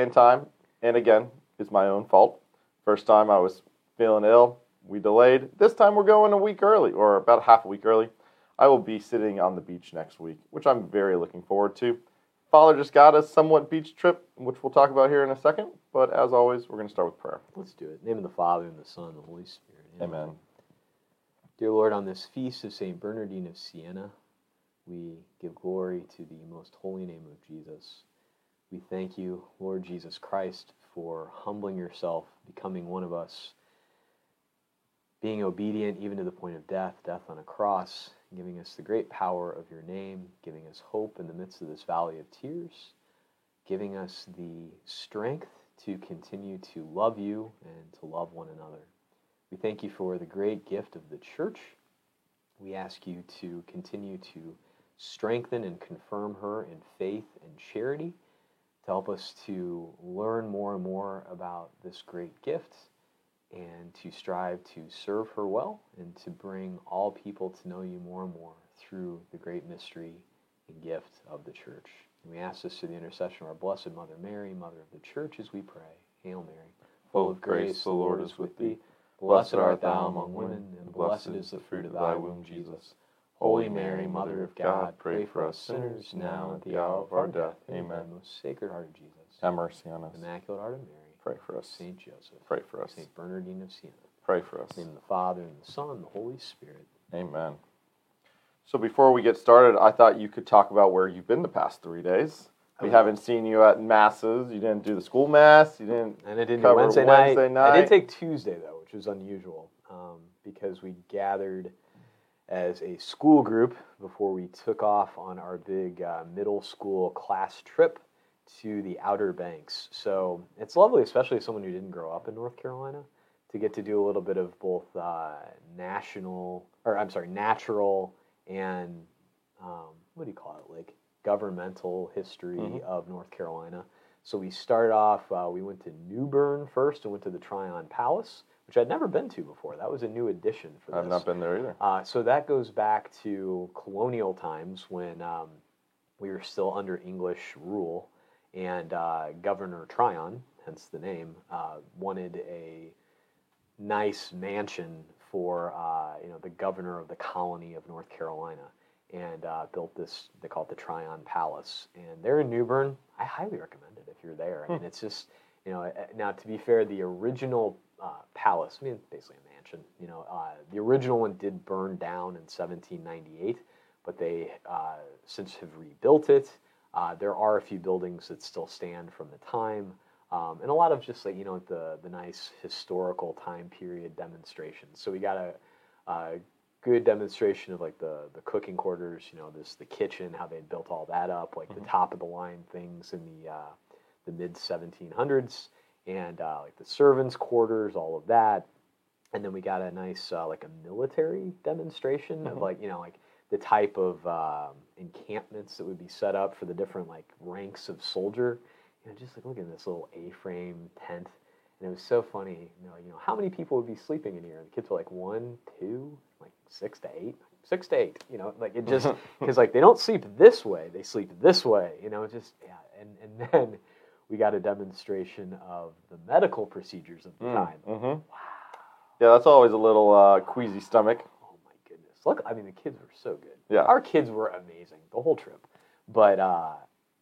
day and time. And again, it's my own fault. First time I was feeling ill, we delayed. This time we're going a week early, or about half a week early. I will be sitting on the beach next week, which I'm very looking forward to. Father just got a somewhat beach trip, which we'll talk about here in a second. But as always, we're going to start with prayer. Let's do it. In the name of the Father, and the Son, and the Holy Spirit. Amen. Dear Lord, on this feast of St. Bernardine of Siena, we give glory to the most holy name of Jesus. We thank you, Lord Jesus Christ, for humbling yourself, becoming one of us, being obedient even to the point of death, death on a cross, giving us the great power of your name, giving us hope in the midst of this valley of tears, giving us the strength to continue to love you and to love one another. We thank you for the great gift of the church. We ask you to continue to strengthen and confirm her in faith and charity, to help us to learn more and more about this great gift and to strive to serve her well and to bring all people to know you more and more through the great mystery and gift of the church. And we ask this through the intercession of our Blessed Mother Mary, Mother of the Church, as we pray. Hail Mary, full of grace, the Lord is with thee. Blessed art thou among women, and blessed is the fruit of thy womb, Jesus. Holy Mary, Mother of God, pray for us sinners now and at the hour of our death. Amen. Most Sacred Heart of Jesus. Have mercy on us. Immaculate Heart of Mary. Pray for us. Saint Joseph. Pray for us. Saint Bernardine of Siena. Pray for us. In the name of the Father, and the Son, and the Holy Spirit. Amen. So before we get started, I thought you could talk about where you've been the past three days. We Oh. haven't seen you at masses. You didn't do the school mass. You didn't. And I didn't Cover Wednesday, Wednesday night. I did take Tuesday though, which was unusual um, because we gathered as a school group before we took off on our big uh, middle school class trip to the Outer Banks. So it's lovely, especially as someone who didn't grow up in North Carolina, to get to do a little bit of both uh, national, or I'm sorry, natural and um, what do you call it, like governmental history Mhm. of North Carolina. So we started off, uh, we went to New Bern first and went to the Tryon Palace, which I'd never been to before. That was a new addition for this. I've this. not been there either. Uh, so that goes back to colonial times when um, we were still under English rule, and uh, Governor Tryon, hence the name, uh, wanted a nice mansion for uh, you know the governor of the colony of North Carolina, and uh, built this. They call it the Tryon Palace, and they're in New Bern. I highly recommend it if you're there. I mean, it's just you know. uh, Now, to be fair, the original uh, palace, I mean, basically a mansion. You know, uh, the original one did burn down in 1798, but they uh, since have rebuilt it. Uh, there are a few buildings that still stand from the time, um, and a lot of just like you know the the nice historical time period demonstrations. So we got a, a good demonstration of like the the cooking quarters. You know, this the kitchen, how they built all that up, like the top of the line things in the uh, the mid 1700s, and uh, like the servants' quarters, all of that. And then we got a nice uh, like a military demonstration of Mhm. like you know like the type of um, encampments that would be set up for the different like ranks of soldier. You know, just like look at this little A-frame tent, and it was so funny. You know, you know, how many people would be sleeping in here? And the kids were like one, two, like six to eight, six to eight. You know, like it just because like they don't sleep this way, they sleep this way. You know, just yeah. And and then we got a demonstration of the medical procedures of the time. Mm-hmm. Yeah, that's always a little uh, queasy stomach. Oh my goodness! Look, I mean, the kids were so good. Yeah. our kids were amazing the whole trip. But uh,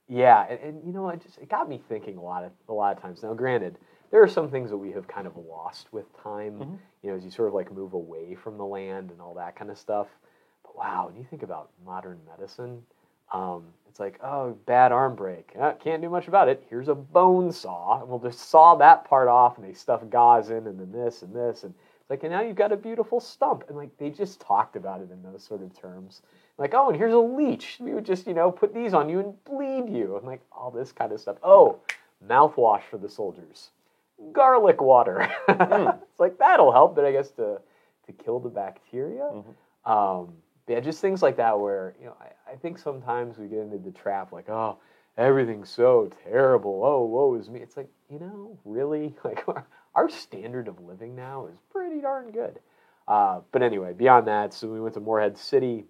yeah, and, and you know, it just it got me thinking a lot of a lot of times. Now, granted, there are some things that we have kind of lost with time. Mhm. You know, as you sort of like move away from the land and all that kind of stuff. But wow, when you think about modern medicine, um, it's like, oh, bad arm break. Uh, can't do much about it. Here's a bone saw, and we'll just saw that part off, and they stuff gauze in, and then this and this, and it's like, and now you've got a beautiful stump. And like they just talked about it in those sort of terms. Like, oh, and here's a leech. We would just, you know, put these on you and bleed you, and like all this kind of stuff. Oh, mouthwash for the soldiers, garlic water. it's like that'll help, but I guess to to kill the bacteria. Mhm. Um, yeah, just things like that where, you know, I, I think sometimes we get into the trap like, oh, everything's so terrible. Oh, woe is me. It's like, you know, really? Like, our, our standard of living now is pretty darn good. Uh, but anyway, beyond that, so we went to Morehead City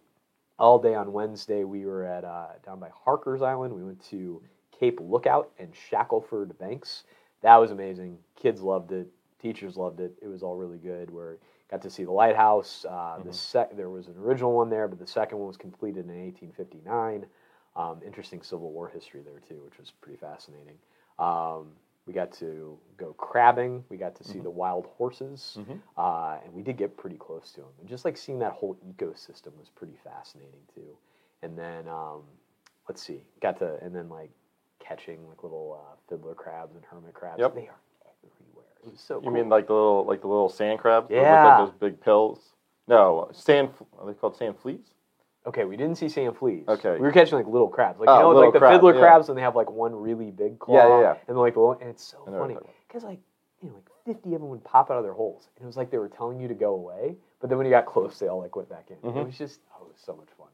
all day on Wednesday. We were at uh, down by Harker's Island. We went to Cape Lookout and Shackleford Banks. That was amazing. Kids loved it. Teachers loved it. It was all really good. Where got to see the lighthouse. Uh, The sec- there was an original one there, but the second one was completed in 1859. Um, interesting Civil War history there too, which was pretty fascinating. Um, we got to go crabbing. We got to see the wild horses, Mhm. uh, and we did get pretty close to them. And just like seeing that whole ecosystem was pretty fascinating too. And then um, let's see, got to and then like catching like little uh, fiddler crabs and hermit crabs. Yep. They are. It was so. You cool. mean like the little like the little sand crabs? Yeah. like those big pills. No, sand. Are they called sand fleas? Okay, we didn't see sand fleas. Okay. we were catching like little crabs, like Oh, you know, like the crab, fiddler yeah. crabs, and they have like one really big claw. Yeah, yeah, yeah. And like the and it's so funny because like you know like fifty of them would pop out of their holes, and it was like they were telling you to go away, but then when you got close, they all like went back in. Mhm. It was just oh, it was so much fun.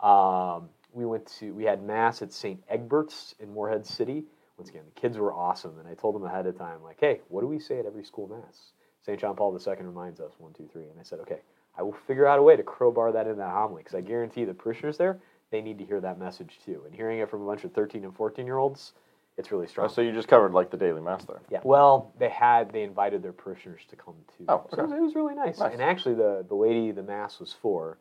Um, we went to we had mass at St. Egbert's in Morehead City. Once again, the kids were awesome, and I told them ahead of time like, hey, what do we say at every school mass? St. John Paul II reminds us one, two, three, and I said, okay, I will figure out a way to crowbar that in that homily because I guarantee the parishioners there they need to hear that message too. And hearing it from a bunch of 13 and 14 year olds, it's really Oh, strong. so you just covered like the daily mass there. yeah. Well, they had they invited their parishioners to come too. Oh, so it was, it was really nice. Nice. And actually, the the lady the mass was for,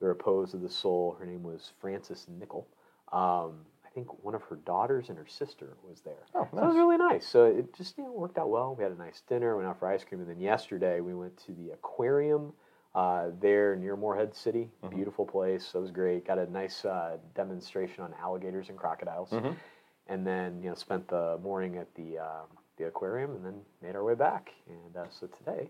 the repose of the soul. Her name was Frances Nickel. Um, I think one of her daughters and her sister was there. Oh, So it was really nice. So it just you know worked out well. We had a nice dinner, went out for ice cream, and then yesterday we went to the aquarium uh, there near Morehead City. Mhm. Beautiful place. So it was great. Got a nice uh, demonstration on alligators and crocodiles, Mhm. and then you know spent the morning at the um, the aquarium, and then made our way back. And uh, so today,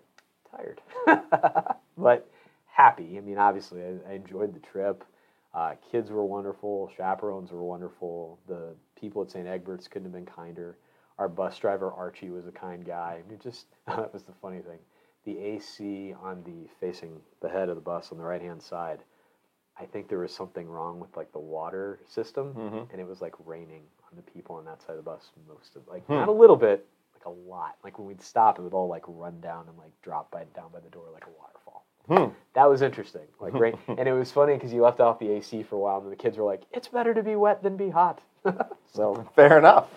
tired, but happy. I mean, obviously, I, I enjoyed the trip. Uh, kids were wonderful. Chaperones were wonderful. The people at St. Egbert's couldn't have been kinder. Our bus driver Archie was a kind guy. I mean, just that was the funny thing. The AC on the facing the head of the bus on the right hand side. I think there was something wrong with like the water system, Mhm. and it was like raining on the people on that side of the bus most of like Hmm. not a little bit, like a lot. Like when we'd stop, it would all like run down and like drop by down by the door like a waterfall Hmm. that was interesting. Like rain, and it was funny because you left off the AC for a while, and the kids were like, "It's better to be wet than be hot." so, Fair enough.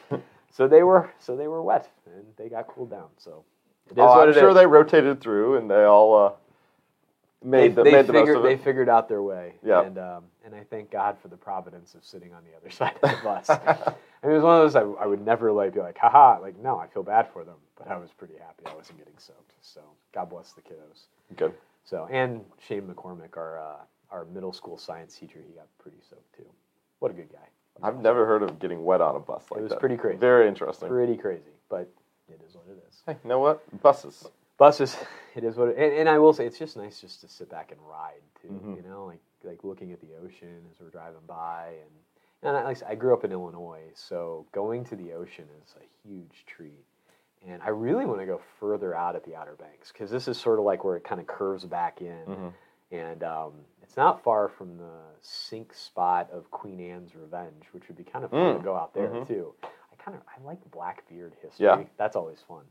so they were, so they were wet, and they got cooled down. So, it is Oh, what I'm it sure is. they rotated through and they all uh, made they, the, they made the most figured of they it. figured out their way. Yeah. and um, and I thank God for the providence of sitting on the other side of the bus. I mean, it was one of those I, I would never like be like, haha, like no, I feel bad for them, but I was pretty happy I wasn't getting soaked. So God bless the kiddos. Good. So and Shane McCormick, our uh, our middle school science teacher, he got pretty soaked too. What a good guy. I've never heard of getting wet on a bus like that. It was that. pretty crazy. Very interesting. Pretty crazy, but it is what it is. Hey, you know what? Buses. Buses, it is what it, and, and I will say it's just nice just to sit back and ride too. Mhm. You know, like like looking at the ocean as we're driving by, and and I, like I grew up in Illinois, so going to the ocean is a huge treat. And I really want to go further out at the Outer Banks because this is sort of like where it kind of curves back in. Mhm. and um, it's not far from the sink spot of Queen Anne's Revenge, which would be kind of fun Mm. to go out there Mhm. too. I kind of I like Blackbeard history. Yeah. that's always fun.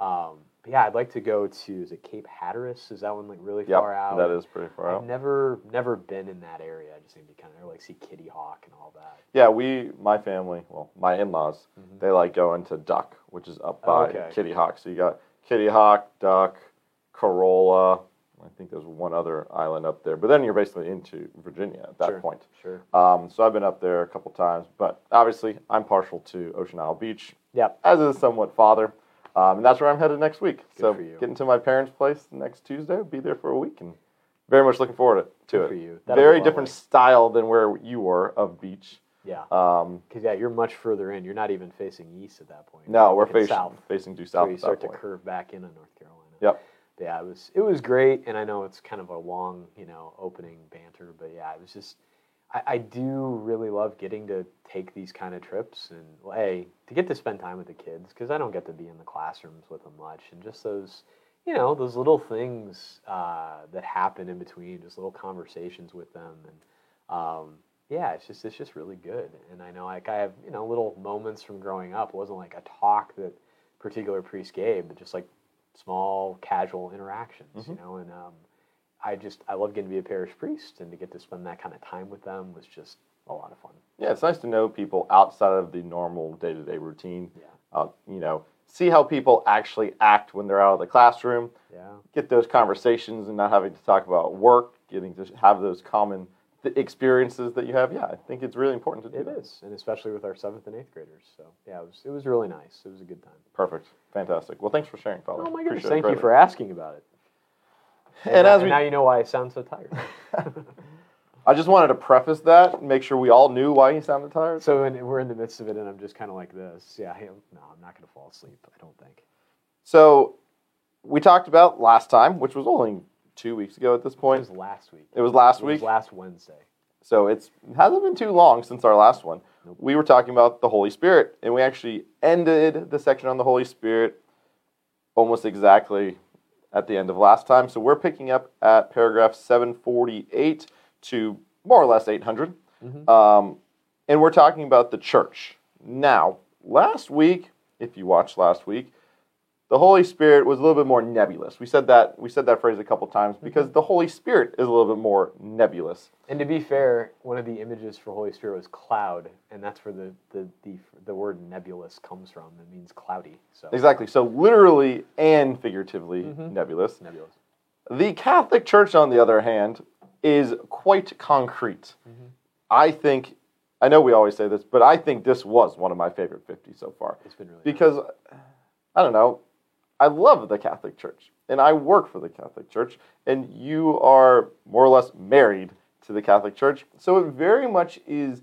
Um, but yeah, I'd like to go to is it Cape Hatteras? Is that one like really Yep, far out? that is pretty far out. I've out. never never been in that area. I just need to kind of like see Kitty Hawk and all that. Yeah, we, my family, well, my in-laws, Mhm. they like going to Duck, which is up Oh, by okay. Kitty Hawk. So you got Kitty Hawk, Duck, Corolla. I think there's one other island up there, but then you're basically into Virginia at that Sure. point. Sure. Um, so I've been up there a couple times, but obviously I'm partial to Ocean Isle Beach, Yep. as is somewhat father, um, and that's where I'm headed next week. Good so for you. getting to my parents' place next Tuesday, be there for a week, and very much looking forward to Good it. for you. That'll Very different style than where you were of beach. Yeah. Um, Because yeah, you're much further in. You're not even facing east at that point. no, we're facing south. facing due south you start to point. curve back into North Carolina. Yep. But yeah, it was it was great, and I know it's kind of a long, you know, opening banter, but yeah, it was just I, I do really love getting to take these kind of trips and well, a to get to spend time with the kids because I don't get to be in the classrooms with them much, and just those you know those little things uh, that happen in between, just little conversations with them, and um, yeah, it's just it's just really good. And I know like I have you know little moments from growing up. It wasn't like a talk that particular priest gave, but just like small casual interactions, you Mhm. know. And um, I just I love getting to be a parish priest and to get to spend that kind of time with them was just a lot of fun. Yeah, it's nice to know people outside of the normal day to day routine. Yeah. Uh, you know, see how people actually act when they're out of the classroom, Yeah. get those conversations and not having to talk about work, getting to have those common th- experiences that you have. Yeah, I think it's really important to do It that. is, and especially with our seventh and eighth graders. So yeah, it was it was really nice. It was a good time. Perfect. Fantastic. Well, thanks for sharing, Father. Oh my goodness! Appreciate Thank you for asking about it. And now, as we- now you know why I sound so tired. I just wanted to preface that, and make sure we all knew why he sounded tired. so when we're in the midst of it, and I'm just kind of like this. Yeah, I am, no, I'm not going to fall asleep. I don't think. So, we talked about last time, which was only two weeks ago at this point. It was last week. It was last It was week. last Wednesday. So it's it hasn't been too long since our last one. Nope. We were talking about the Holy Spirit, and we actually ended the section on the Holy Spirit almost exactly at the end of last time. So we're picking up at paragraph 748 to more or less 800. Mhm. Um, and we're talking about the church. Now, last week, if you watched last week, the Holy Spirit was a little bit more nebulous. We said that we said that phrase a couple times because the Holy Spirit is a little bit more nebulous. And to be fair, one of the images for Holy Spirit was cloud, and that's where the the, the, the word nebulous comes from. It means cloudy. So Exactly. So literally and figuratively Mhm. nebulous. nebulous. The Catholic Church, on the other hand, is quite concrete. Mhm. I think, I know we always say this, but I think this was one of my favorite 50 so far. It's been really Because, I don't know, I love the Catholic Church and I work for the Catholic Church, and you are more or less married to the Catholic Church. So it very much is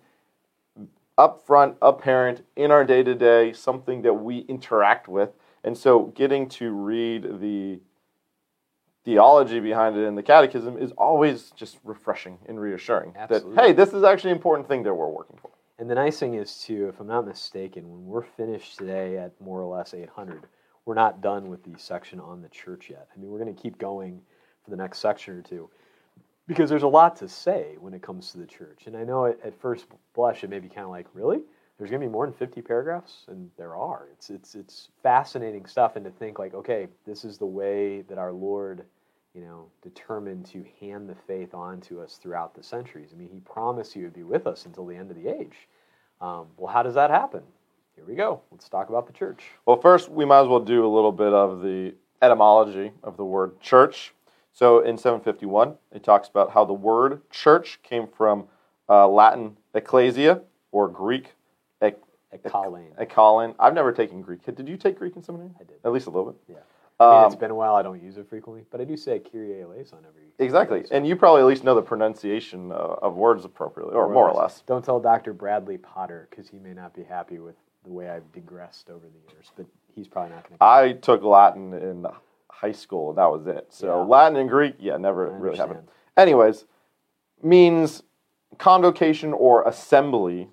upfront, apparent in our day to day, something that we interact with. And so getting to read the theology behind it in the catechism is always just refreshing and reassuring Absolutely. that hey this is actually an important thing that we're working for And the nice thing is, too, if I'm not mistaken, when we're finished today at more or less 800, we're not done with the section on the church yet. I mean, we're going to keep going for the next section or two because there's a lot to say when it comes to the church. And I know at, first blush it may be kind of like, really? There's going to be more than 50 paragraphs? And there are. It's, it's, it's fascinating stuff. And to think, like, okay, this is the way that our Lord you know, determined to hand the faith on to us throughout the centuries. I mean, he promised he would be with us until the end of the age. Um, well, how does that happen? Here we go. Let's talk about the church. Well, first, we might as well do a little bit of the etymology of the word church. So, in 751, it talks about how the word church came from uh, Latin ecclesia or Greek ek- ekkalon. I've never taken Greek. Did you take Greek in seminary? I did. At least a little bit. Yeah. I mean, Um, it's been a while. I don't use it frequently, but I do say Kyrie eleison every. exactly. And you probably at least know the pronunciation uh, of words appropriately, or more or less. Don't tell Dr. Bradley Potter because he may not be happy with the way I've digressed over the years, but he's probably not going to. I took Latin in high school, and that was it. So, Yeah. Latin and Greek, yeah, never really happened. Anyways, means convocation or assembly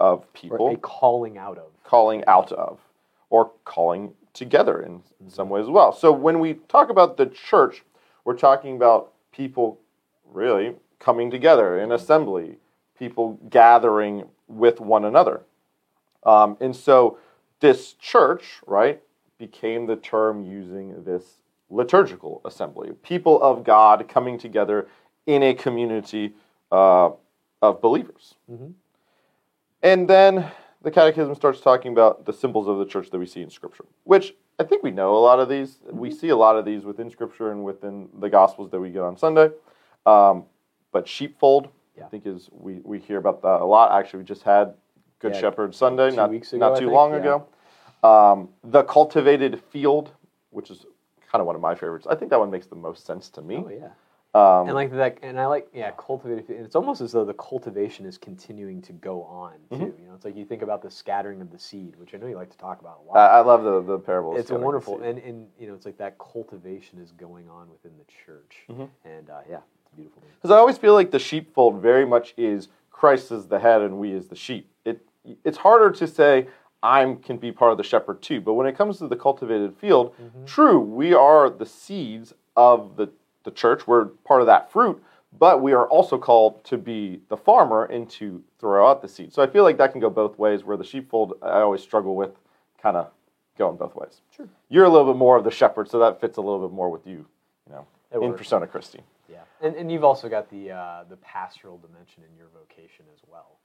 of Or people a calling out of. calling out of or calling together in mm-hmm. some ways as well. So when we talk about the church, we're talking about people really coming together in mm-hmm. assembly, people gathering with one another. Um, and so this church, right, became the term using this liturgical assembly. People of God coming together in a community uh, of believers. Mhm. And then the Catechism starts talking about the symbols of the church that we see in Scripture, which I think we know a lot of these. We see a lot of these within Scripture and within the Gospels that we get on Sunday. Um, but sheepfold, Yeah. I think, is we, we hear about that a lot. Actually, we just had Good Yeah, Shepherd Sunday, not, weeks ago, not too think, long yeah. ago. Um, the cultivated field, which is kind of one of my favorites. I think that one makes the most sense to me. Oh yeah. Um, and like that and i like yeah cultivated and it's almost as though the cultivation is continuing to go on too Mm-hmm. you know it's like you think about the scattering of the seed which i know you like to talk about a lot I, I love the, the parable. it's wonderful and, and you know it's like that cultivation is going on within the church Mhm. and uh, yeah it's beautiful Because I always feel like the sheepfold very much is Christ is the head and we is the sheep. It it's harder to say I can be part of the shepherd too, but when it comes to the cultivated field, true, we are the seeds of the, the church. We're part of that fruit, but we are also called to be the farmer and to throw out the seed. So I feel like that can go both ways. Where the sheepfold, I always struggle with, kind of going both ways. Sure. You're a little bit more of the shepherd, so that fits a little bit more with you, you know, It in works. persona Christi. yeah and, and you've also got the uh, the pastoral dimension in your vocation as well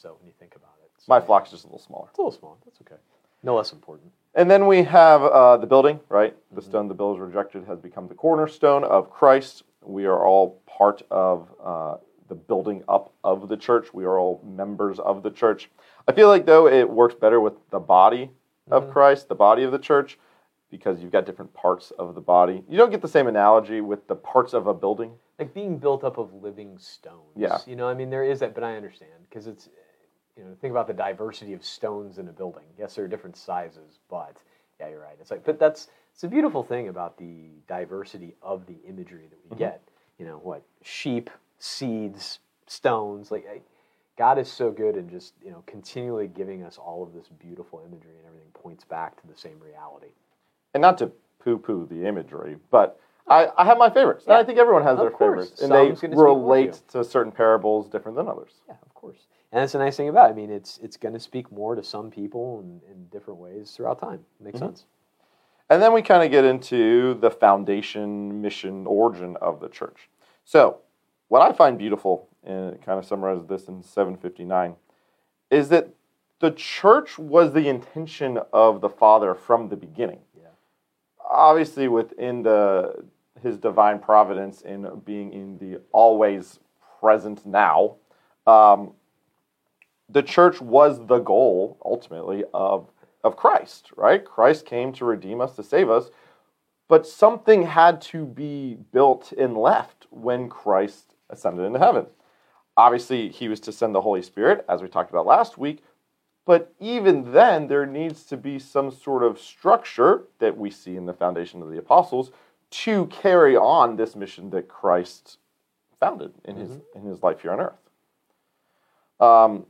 So when you think about it, so My flock's just a little smaller. It's a little small. That's okay. No less important. And then we have uh, the building, right? The Mhm. stone the builders rejected has become the cornerstone of Christ. We are all part of uh, the building up of the church. We are all members of the church. I feel like, though, it works better with the body of Mhm. Christ, the body of the church, because you've got different parts of the body. You don't get the same analogy with the parts of a building. Like being built up of living stones. Yeah. You know, I mean, there is that, but I understand because it's, you know, think about the diversity of stones in a building. Yes, there are different sizes, but yeah, you're right. It's like, but that's it's a beautiful thing about the diversity of the imagery that we Mhm. get. You know, what sheep, seeds, stones. Like, I, God is so good and just you know continually giving us all of this beautiful imagery, and everything points back to the same reality. And not to poo poo the imagery, but I, I have my favorites. And I think everyone has Of their course. favorites. And Some's they gonna speak more to relate to certain parables different than others. Yeah, of course. And that's the nice thing about it. I mean, it's it's going to speak more to some people in, in different ways throughout time. Makes Mhm. sense. And then we kind of get into the foundation, mission, origin of the church. So, what I find beautiful, and it kind of summarizes this in 759, is that the church was the intention of the Father from the beginning. Yeah. Obviously, within the his divine providence in being in the always present now, um, the church was the goal ultimately of of Christ, right? Christ came to redeem us, to save us, but something had to be built and left when Christ ascended into heaven. Obviously, he was to send the Holy Spirit, as we talked about last week, but even then, there needs to be some sort of structure that we see in the foundation of the apostles to carry on this mission that Christ founded in his in his life here on earth. Um,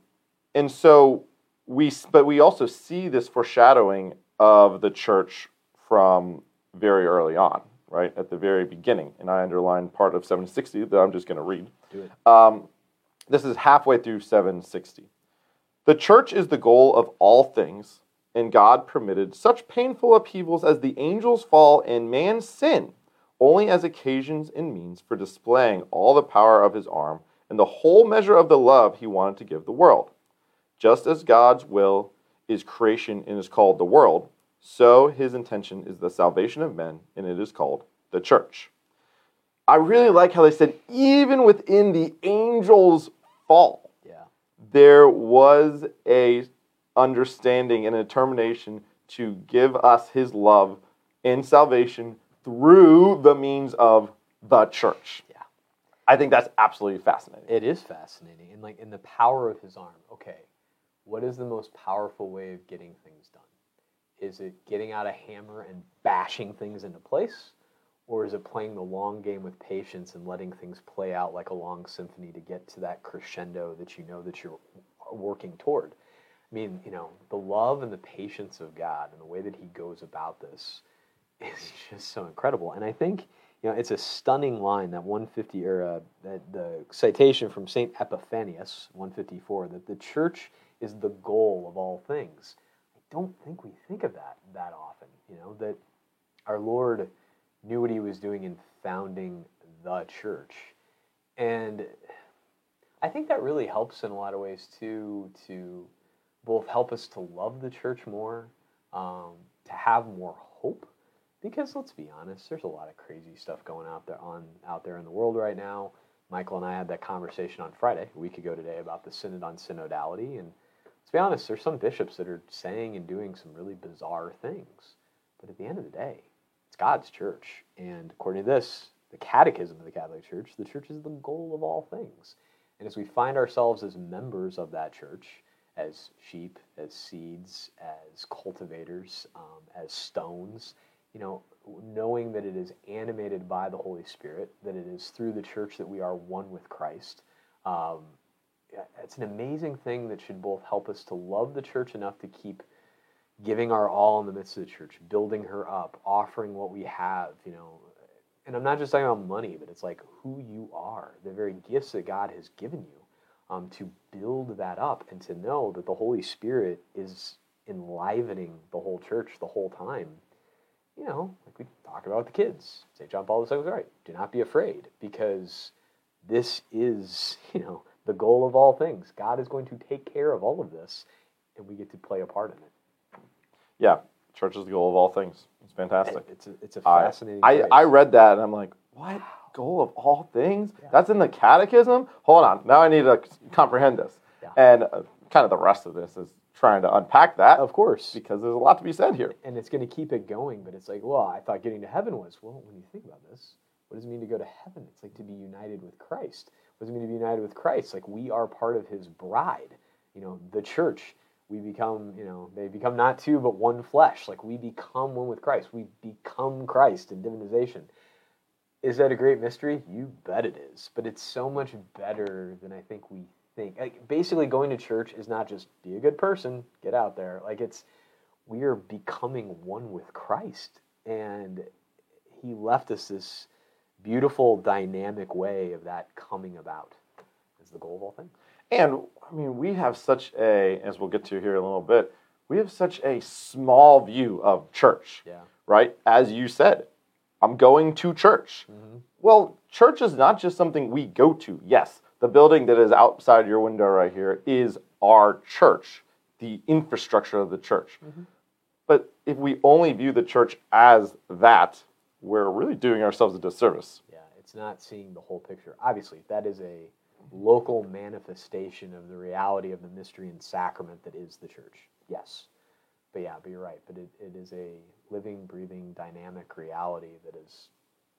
and so we, but we also see this foreshadowing of the church from very early on, right at the very beginning. And I underlined part of 760 that I'm just going to read. Do it. Um, this is halfway through 760. The church is the goal of all things, and God permitted such painful upheavals as the angels' fall and man's sin only as occasions and means for displaying all the power of his arm and the whole measure of the love he wanted to give the world. Just as God's will is creation and is called the world, so his intention is the salvation of men, and it is called the church. I really like how they said, even within the angels' fall, Yeah. there was a understanding and a determination to give us his love and salvation through the means of the church. Yeah. I think that's absolutely fascinating. It is fascinating. And like in the power of his arm. Okay. What is the most powerful way of getting things done? Is it getting out a hammer and bashing things into place? Or is it playing the long game with patience and letting things play out like a long symphony to get to that crescendo that you know that you're working toward? I mean, you know, the love and the patience of God and the way that he goes about this is just so incredible. And I think, you know, it's a stunning line that 150 or that the citation from Saint Epiphanius 154 that the church is the goal of all things. I don't think we think of that that often. You know that our Lord knew what He was doing in founding the church, and I think that really helps in a lot of ways too to both help us to love the church more, um, to have more hope because let's be honest, there's a lot of crazy stuff going out there on out there in the world right now. Michael and I had that conversation on Friday, a week ago today, about the synod on synodality. And let's be honest, there's some bishops that are saying and doing some really bizarre things. But at the end of the day, it's God's church. And according to this, the catechism of the Catholic Church, the church is the goal of all things. And as we find ourselves as members of that church, as sheep, as seeds, as cultivators, um, as stones, you know, knowing that it is animated by the Holy Spirit, that it is through the church that we are one with Christ. Um, it's an amazing thing that should both help us to love the church enough to keep giving our all in the midst of the church, building her up, offering what we have, you know. And I'm not just talking about money, but it's like who you are, the very gifts that God has given you, um, to build that up and to know that the Holy Spirit is enlivening the whole church the whole time you know, like we talk about with the kids. St. John Paul II was right. Do not be afraid because this is, you know, the goal of all things. God is going to take care of all of this, and we get to play a part in it. Yeah, church is the goal of all things. It's fantastic. It's a, it's a I, fascinating. I, phrase. I read that and I'm like, what? Goal of all things? Yeah. That's in the catechism? Hold on. Now I need to comprehend this. Yeah. And uh, kind of the rest of this is trying to unpack that of course, because there's a lot to be said here. and it's going to keep it going. But it's like, well, I thought getting to heaven was. Well, when you think about this, what does it mean to go to heaven? It's like to be united with Christ. Does it mean to be united with Christ? Like we are part of His bride. You know, the church. We become, you know, they become not two but one flesh. Like we become one with Christ. We become Christ in divinization. Is that a great mystery? You bet it is. But it's so much better than I think we think. Like basically, going to church is not just be a good person, get out there. Like it's we are becoming one with Christ, and He left us this beautiful, dynamic way of that coming about. Is the goal of all things. And I mean, we have such a, as we'll get to here in a little bit, we have such a small view of church, Yeah. right? As you said, I'm going to church. Mm-hmm. Well, church is not just something we go to. Yes, the building that is outside your window right here is our church, the infrastructure of the church. But if we only view the church as that, we're really doing ourselves a disservice. Yeah, it's not seeing the whole picture. Obviously, that is a local manifestation of the reality of the mystery and sacrament that is the church. Yes. But yeah, but you're right. But it, it is a living, breathing, dynamic reality that is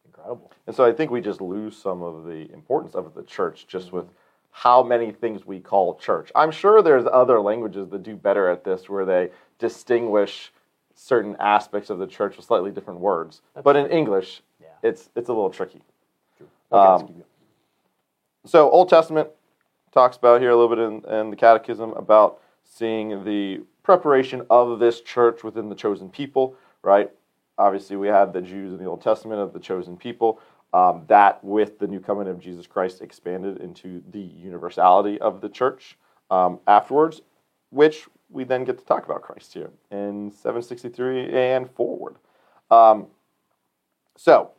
incredible. And so I think we just lose some of the importance of the church just mm-hmm. with how many things we call church. I'm sure there's other languages that do better at this where they distinguish certain aspects of the church with slightly different words. That's but in English, Yeah. it's it's a little tricky. True. Okay, Um. So Old Testament talks about here a little bit in, in the Catechism about seeing the preparation of this church within the chosen people, right? Obviously, we have the Jews in the Old Testament of the chosen people. Um, that, with the new covenant of Jesus Christ, expanded into the universality of the church um, afterwards, which we then get to talk about Christ here in 763 and forward. Um, so,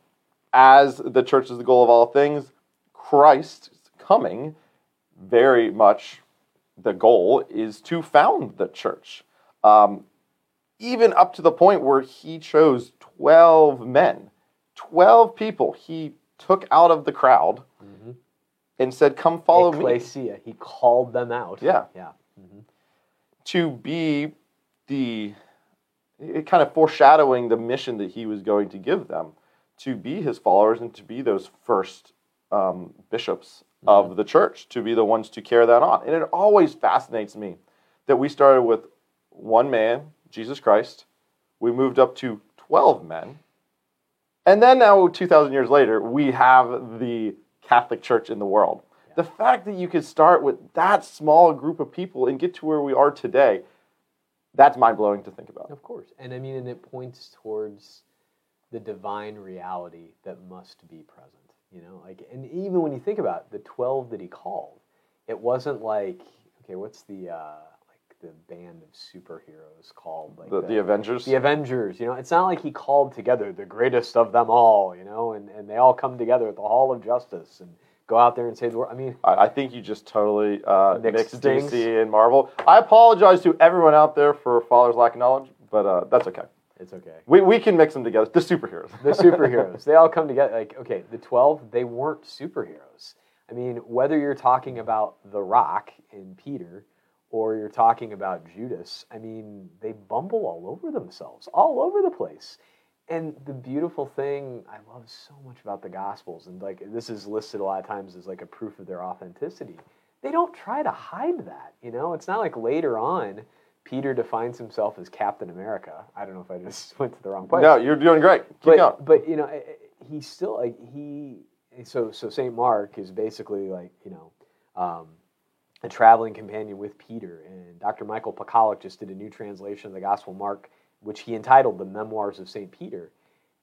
as the church is the goal of all things, Christ's coming, very much the goal is to found the church. Um, even up to the point where he chose 12 men, 12 people he took out of the crowd Mhm. and said, Come follow me. He called them out. Yeah. Yeah. Mhm. To be the it kind of foreshadowing the mission that he was going to give them to be his followers and to be those first um, bishops of the church to be the ones to carry that on. And it always fascinates me that we started with one man jesus christ. We moved up to 12 men. And then now 2000 years later we have the catholic church in the world the fact that you could start with that small group of people and get to where we are today that's mind-blowing to think about Of course. And I mean, and it points towards the divine reality that must be present. You know, like, and even when you think about it, the 12 that he called, it wasn't like, okay, what's the, uh, like the band of superheroes called? Like the, the avengers the Avengers, you know, it's not like he called together the greatest of them all, you know, and, and they all come together at the Hall of Justice and go out there and save the world. I mean, I, I think you just totally uh, Mixed mixed. DC and Marvel. I apologize to everyone out there for father's lack of knowledge, but uh, that's okay. it's okay. We, we can mix them together. The superheroes. the superheroes. They all come together. Like, okay, the 12, they weren't superheroes. I mean, whether you're talking about The Rock and Peter or you're talking about Judas, I mean, they bumble all over themselves, all over the place. And the beautiful thing I love so much about the Gospels, and like this is listed a lot of times as like a proof of their authenticity, they don't try to hide that. You know, it's not like later on Peter defines himself as Captain America. I don't know if I just went to the wrong place no, you're doing great. Keep but going. but you know eh, eh, he's still like he so so Saint Mark is basically like you know um, a traveling companion with Peter and Dr. Michael Pakaluk just did a new translation of the Gospel Mark which he entitled the Memoirs of Saint Peter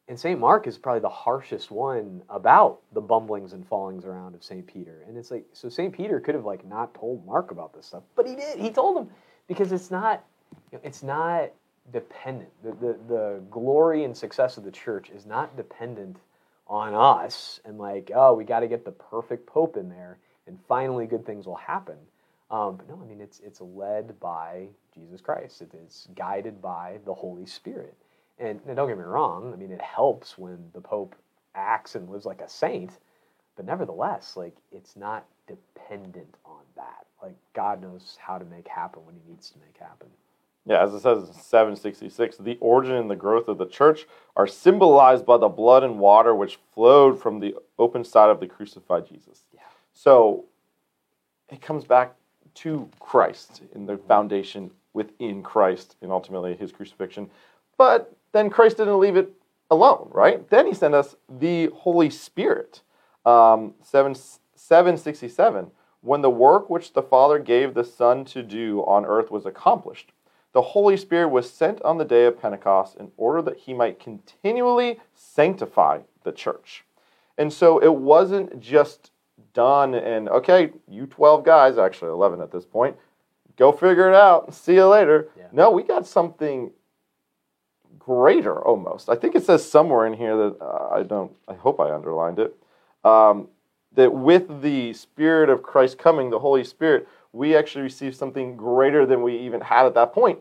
and Saint Mark is probably the harshest one about the bumblings and fallings around of Saint Peter and it's like so Saint Peter could have like not told Mark about this stuff but he did he told him because it's not you know, it's not dependent. The, the, the glory and success of the church is not dependent on us and like, oh, we got to get the perfect pope in there and finally good things will happen. Um, but no, I mean it's it's led by Jesus Christ. It is guided by the Holy Spirit. And, and don't get me wrong. I mean it helps when the Pope acts and lives like a saint, but nevertheless, like it's not dependent on that. Like God knows how to make happen when He needs to make happen. Yeah, as it says in 766, the origin and the growth of the church are symbolized by the blood and water which flowed from the open side of the crucified Jesus. Yeah. So it comes back to Christ in the foundation within Christ and ultimately his crucifixion. But then Christ didn't leave it alone, right? Then he sent us the Holy Spirit. Um, 7, 767, when the work which the Father gave the Son to do on earth was accomplished the Holy Spirit was sent on the day of Pentecost in order that he might continually sanctify the church. And so it wasn't just done and, okay, you 12 guys, actually 11 at this point, go figure it out. See you later. Yeah. No, we got something greater almost. I think it says somewhere in here that uh, I don't, I hope I underlined it, um, that with the Spirit of Christ coming, the Holy Spirit, we actually received something greater than we even had at that point,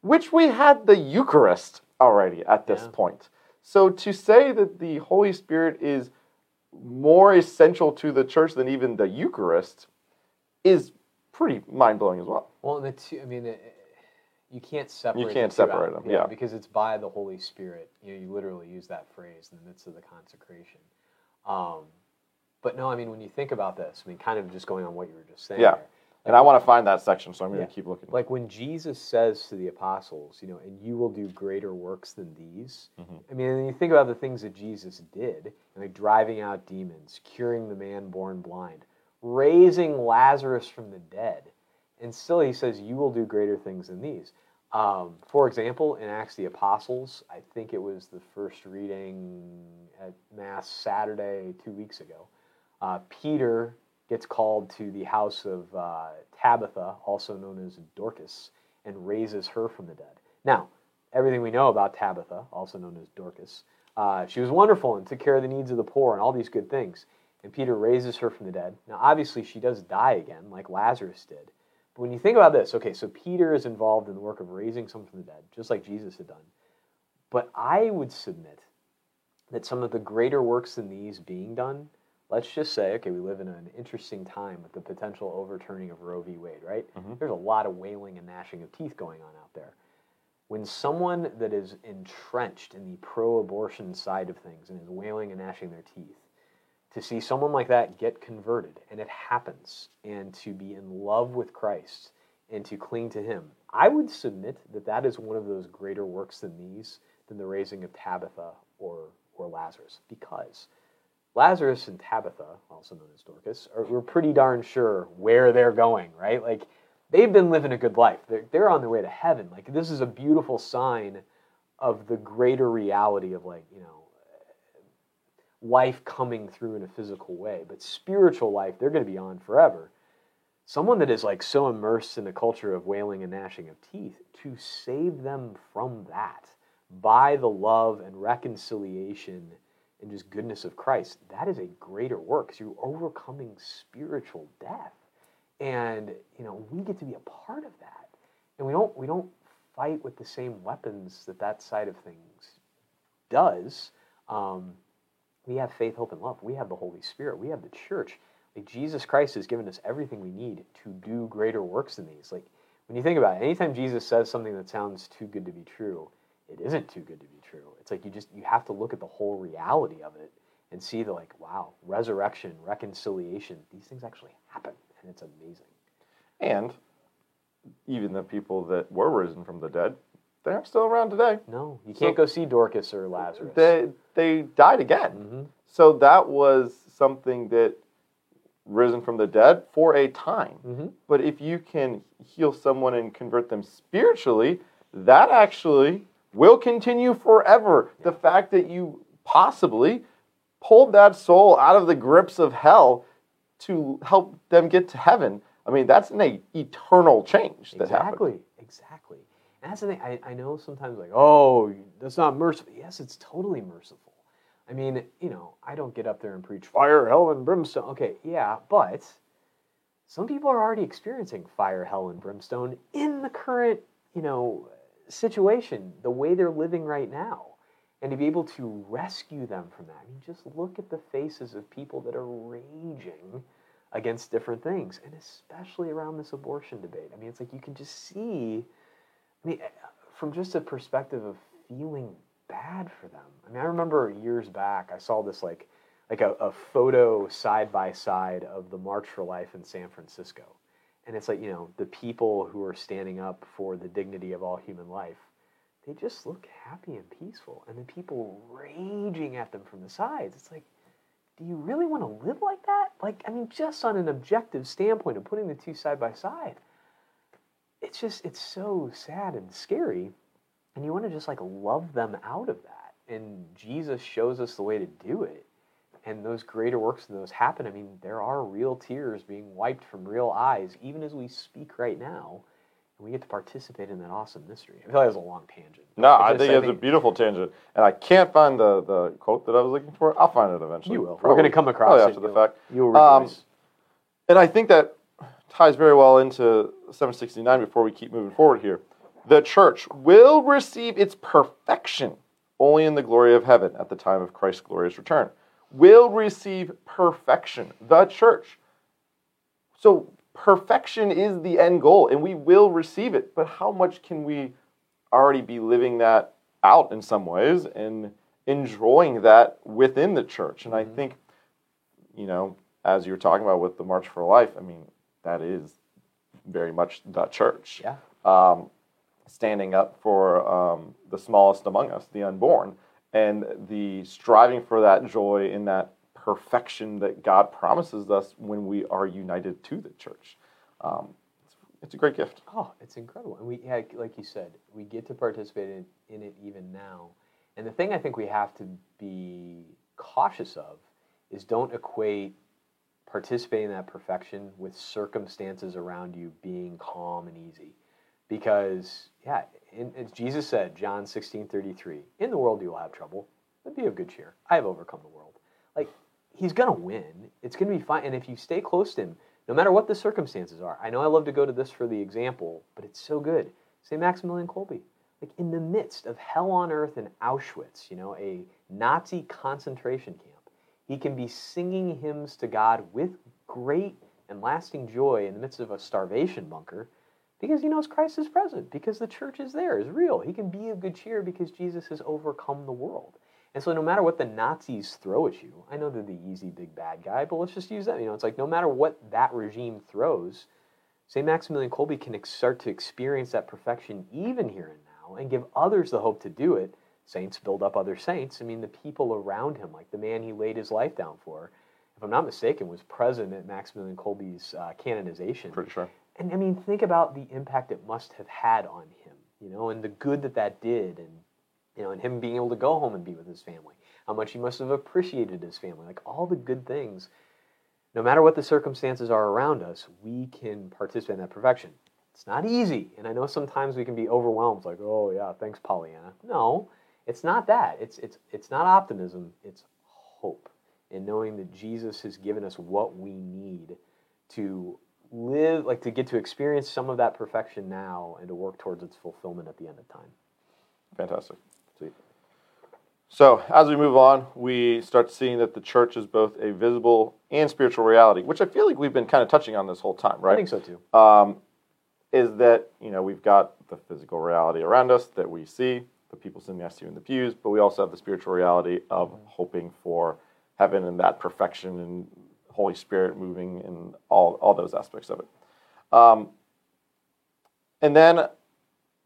which we had the Eucharist already at this Yeah. point. So to say that the Holy Spirit is more essential to the church than even the Eucharist is pretty mind blowing as well. Well, the two, I mean, it, you can't separate. the can't separate out, them, yeah. because it's by the Holy Spirit. You know, you literally use that phrase in the midst of the consecration. Um, but no, I mean, when you think about this, I mean, kind of just going on what you were just saying. Yeah. there, And I want to find that section, so I'm going Yeah. to keep looking. like when Jesus says to the apostles, you know, and you will do greater works than these. Mhm. I mean, and you think about the things that Jesus did, like driving out demons, curing the man born blind, raising Lazarus from the dead, and still he says, "You will do greater things than these." Um, for example, in Acts the Apostles, I think it was the first reading at Mass Saturday two weeks ago. Uh, Peter gets called to the house of uh, Tabitha, also known as Dorcas, and raises her from the dead. Now, everything we know about Tabitha, also known as Dorcas, uh, she was wonderful and took care of the needs of the poor and all these good things. And Peter raises her from the dead. Now, obviously, she does die again, like Lazarus did. But when you think about this, okay, so Peter is involved in the work of raising someone from the dead, just like Jesus had done. But I would submit that some of the greater works than these being done, let's just say, okay, we live in an interesting time with the potential overturning of Roe v. Wade, right? Mhm. There's a lot of wailing and gnashing of teeth going on out there. When someone that is entrenched in the pro abortion side of things and is wailing and gnashing their teeth, to see someone like that get converted, and it happens, and to be in love with Christ and to cling to Him, I would submit that that is one of those greater works than these, than the raising of Tabitha or, or Lazarus. Because Lazarus and Tabitha, also known as Dorcas, are, we're pretty darn sure where they're going, right? Like, they've been living a good life. They're, they're on their way to heaven. Like, this is a beautiful sign of the greater reality of, like, you know, life coming through in a physical way. But spiritual life, they're going to be on forever. Someone that is like so immersed in the culture of wailing and gnashing of teeth, to save them from that by the love and reconciliation and just goodness of Christ, that is a greater work because you're overcoming spiritual death. And you know, we get to be a part of that. And we don't we don't fight with the same weapons that that side of things does. Um, we have faith, hope, and love. We have the Holy Spirit. We have the church. Like Jesus Christ has given us everything we need to do greater works than these. Like when you think about it, anytime Jesus says something that sounds too good to be true, it isn't too good to be true. It's like you just you have to look at the whole reality of it and see the like, wow, resurrection, reconciliation, these things actually happen, and it's amazing. And even the people that were risen from the dead, they aren't still around today. No, you So- can't go see Dorcas or Lazarus. They they died again. hmm So that was something that risen from the dead for a time. hmm But if you can heal someone and convert them spiritually, that actually will continue forever. The fact that you possibly pulled that soul out of the grips of hell to help them get to heaven. I mean, that's an eternal change that happened. Exactly, exactly. And that's the thing. I, I know sometimes like, oh, that's not merciful. Yes, it's totally merciful. I mean, you know, I don't get up there and preach fire, hell, and brimstone. Okay, yeah, but some people are already experiencing fire, hell, and brimstone in the current, you know, situation, the way they're living right now. And to be able to rescue them from that. I mean, just look at the faces of people that are raging against different things, and especially around this abortion debate. I mean, it's like you can just see, I mean, from just a perspective of feeling bad for them. I mean, I remember years back, I saw this like like a, a photo side by side of the March for Life in San Francisco. And it's like, you know, the people who are standing up for the dignity of all human life, they just look happy and peaceful. And the people raging at them from the sides. It's like, do you really want to live like that? Like, I mean, just on an objective standpoint of putting the two side by side, it's just, it's so sad and scary. And you want to just like love them out of that. And Jesus shows us the way to do it and those greater works and those happen. I mean, there are real tears being wiped from real eyes, even as we speak right now, and we get to participate in that awesome mystery. I feel like it was a long tangent. No, I think it's a beautiful tangent, and I can't find the, the quote that I was looking for. I'll find it eventually. You will. Probably, We're going to come across it after the fact. You'll um, and I think that ties very well into 769 before we keep moving forward here. The church will receive its perfection only in the glory of heaven at the time of Christ's glorious return will receive perfection, the church. So, perfection is the end goal, and we will receive it. But how much can we already be living that out in some ways and enjoying that within the church? And mm-hmm. I think, you know, as you're talking about with the March for Life, I mean, that is very much the church. Yeah. Um, standing up for um, the smallest among us, the unborn and the striving for that joy in that perfection that God promises us when we are united to the church. Um, it's, it's, a great gift. Oh, it's incredible. And we, like you said, we get to participate in, in it even now. And the thing I think we have to be cautious of is don't equate participating in that perfection with circumstances around you being calm and easy. Because, yeah, in, as Jesus said, John 16 33, in the world you will have trouble, but be of good cheer. I have overcome the world. Like, he's going to win. It's going to be fine. And if you stay close to him, no matter what the circumstances are, I know I love to go to this for the example, but it's so good. Say Maximilian Kolbe. Like, in the midst of hell on earth in Auschwitz, you know, a Nazi concentration camp, he can be singing hymns to God with great and lasting joy in the midst of a starvation bunker because he knows Christ is present, because the church is there, is real. He can be of good cheer because Jesus has overcome the world. And so no matter what the Nazis throw at you, I know they're the easy big bad guy, but let's just use that. You know, it's like no matter what that regime throws, St. Maximilian Kolbe can start to experience that perfection even here and now and give others the hope to do it. Saints build up other saints. I mean, the people around him, like the man he laid his life down for, if I'm not mistaken, was present at Maximilian Kolbe's uh, canonization. Pretty sure and I mean, think about the impact it must have had on him, you know, and the good that that did, and you know, and him being able to go home and be with his family. How much he must have appreciated his family, like all the good things. No matter what the circumstances are around us, we can participate in that perfection. It's not easy, and I know sometimes we can be overwhelmed, like, oh yeah, thanks, Pollyanna. No, it's not that. It's it's it's not optimism. It's hope, and knowing that Jesus has given us what we need to live, like to get to experience some of that perfection now and to work towards its fulfillment at the end of time. Fantastic. Sweet. So, as we move on, we start seeing that the church is both a visible and spiritual reality, which I feel like we've been kind of touching on this whole time, right? I think so too. Um, is that, you know, we've got the physical reality around us that we see, the people sitting next to you in the pews, but we also have the spiritual reality of hoping for heaven and that perfection and Holy Spirit moving and all, all those aspects of it. Um, and then